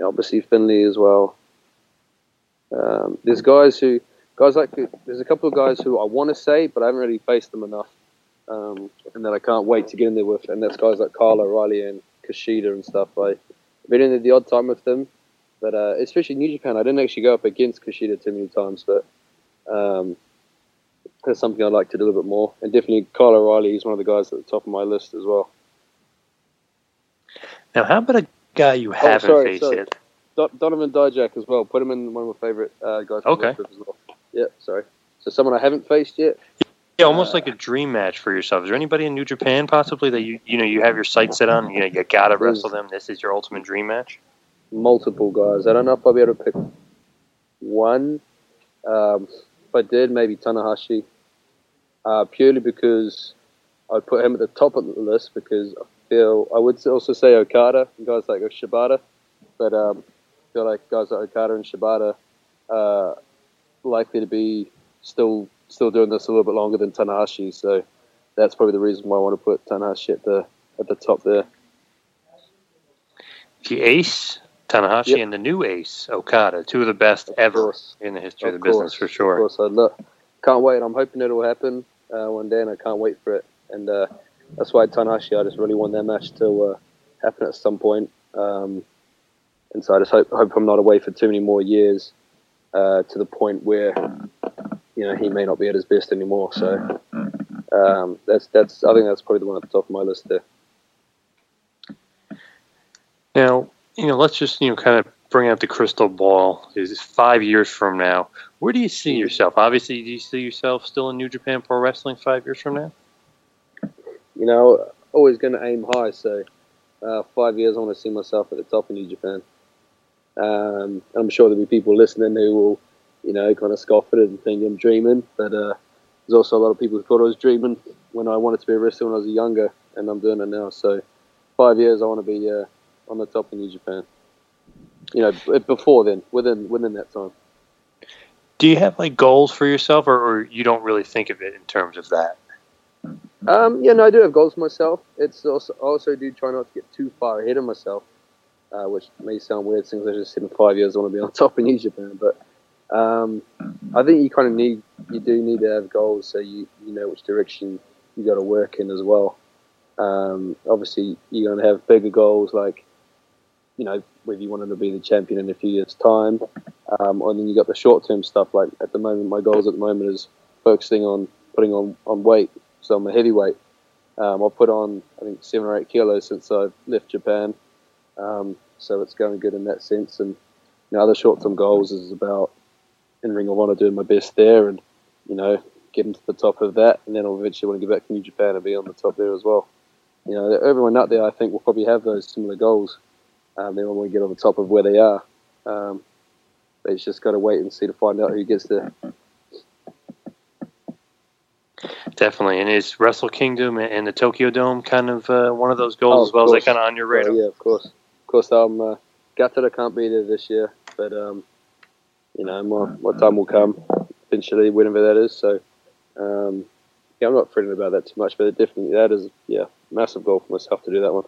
obviously Finlay as well. Um, there's guys who guys like there's a couple of guys who I want to say, but I haven't really faced them enough, um, and that I can't wait to get in there with. And that's guys like Kyle O'Reilly and Kushida and stuff. I've been in there the odd time with them, but uh, especially New Japan, I didn't actually go up against Kushida too many times, but um, that's something I'd like to do a little bit more. And definitely Kyle O'Reilly, he's one of the guys at the top of my list as well. Now, how about a guy you haven't oh, sorry, faced sorry. yet? Do- Donovan Dijak as well. Put him in one of my favorite uh, guys. Okay. as well. Yeah, sorry. So someone I haven't faced yet. Yeah, almost like a dream match for yourself. Is there anybody in New Japan possibly that you you know you have your sights set on? You know, you gotta wrestle them. This is your ultimate dream match. multiple guys. I don't know if I'll be able to pick one. Um, if I did, maybe Tanahashi. Uh, purely because I put him at the top of the list because I feel I would also say Okada and guys like Shibata, but um, feel like guys like Okada and Shibata are likely to be still still doing this a little bit longer than Tanahashi. So that's probably the reason why I want to put Tanahashi at the at the top there. The ace, Tanahashi, Yep. and the new ace, Okada, two of the best ever in the history of, the business for sure. Of course, I look, can't wait. I'm hoping it'll happen uh, one day, and I can't wait for it. And uh, that's why Tanahashi, I just really want that match to uh, happen at some point. Um, and so I just hope, hope I'm not away for too many more years uh, to the point where you know he may not be at his best anymore. So um, that's that's I think that's probably the one at the top of my list there. Now, you know, let's just you know kind of bring out the crystal ball. Is five years from now? Where do you see yourself? Obviously, do you see yourself still in New Japan Pro Wrestling five years from now? you know, always going to aim high. So, uh, five years, I want to see myself at the top in New Japan. Um, I'm sure there'll be people listening who will, you know, kind of scoff at it and think I'm dreaming. But uh, there's also a lot of people who thought I was dreaming when I wanted to be a wrestler when I was younger, and I'm doing it now. So, five years, I want to be uh, on the top in New Japan. You know, before then, within within that time. Do you have like goals for yourself, or, or you don't really think of it in terms of that? Um, yeah, no, I do have goals for myself. It's also I also do try not to get too far ahead of myself, uh, which may sound weird since I just said in five years I want to be on *laughs* top in New Japan. But um, I think you kind of need you do need to have goals so you you know which direction you got to work in as well. Um, obviously, you're going to have bigger goals like you know whether you wanted to be the champion in a few years' time, um, and then you got the short term stuff. Like at the moment, my goals at the moment is focusing on putting on on weight. So I'm a heavyweight. Um, I've put on I think seven or eight kilos since I left Japan. Um, so it's going good in that sense. And you know, other short term goals is about in Ring of Honor doing my best there, and you know getting to the top of that, and then I'll eventually want to get back to New Japan and be on the top there as well. You know, everyone out there I think will probably have those similar goals. Um, they all want to get on the top of where they are. Um, but it's just got to wait and see to find out who gets there. Definitely. And is Wrestle Kingdom and the Tokyo Dome kind of uh, one of those goals Oh, as well? Is that kind of on your radar? Oh, yeah, of course. Course, I'm uh, gutted I can't be there this year, but um, you know, my, my time will come eventually, whenever that is. So, um, going I'm not fretting about that too much, but definitely that is yeah massive goal for myself to do that one.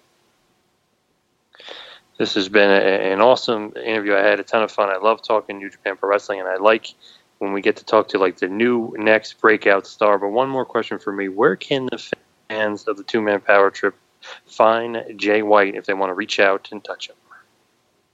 This has been a, an awesome interview. I had a ton of fun. I love talking New Japan Pro Wrestling, and I like when we get to talk to like the new next breakout star. But one more question for me: Where can the fans of the Two Man Power Trip find Jay White if they want to reach out and touch him?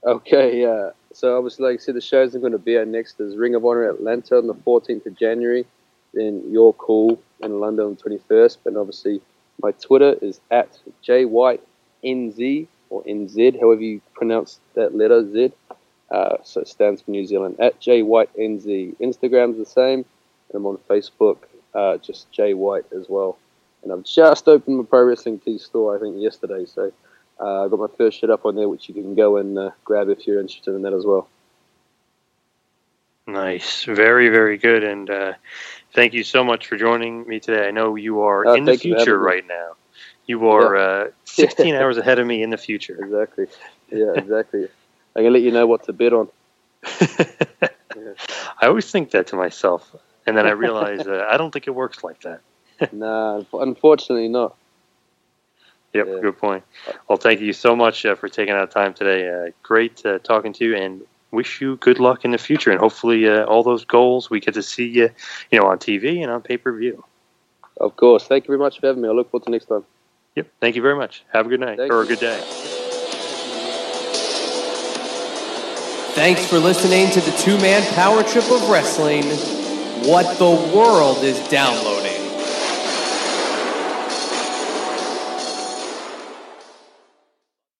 Okay, yeah. So obviously, like I said, the shows I'm going to be at next is Ring of Honor Atlanta on the 14th of January, then York Hall in London on the 21st. And obviously, my Twitter is at JWhiteNZ or NZ, however you pronounce that letter Z. Uh, so it stands for New Zealand at JWhiteNZ. Instagram's the same, and I'm on Facebook, uh, just Jay White as well. And I've just opened my pro wrestling tee store, I think yesterday. So uh, I got my first shit up on there, which you can go and uh, grab if you're interested in that as well. Nice, very very good, and uh, thank you so much for joining me today. I know you are Uh, in the thank you for future right now. You are uh, *laughs* 16 hours ahead of me in the future. Exactly. Yeah, exactly. I can let you know what to bet on. *laughs* I always think that to myself, and then I realize *laughs* uh, I don't think it works like that. *laughs* nah, unf- unfortunately not. Yep, good point. Well, thank you so much uh, for taking out time today. Uh, great uh, talking to you, and wish you good luck in the future. And hopefully, uh, all those goals we get to see you, you know, on TV and on pay per view. Of course. Thank you very much for having me. I look forward to next time. Yep. Thank you very much. Have a good night Thank or a good day. Thanks for listening to the two man power trip of wrestling. What the world is downloading.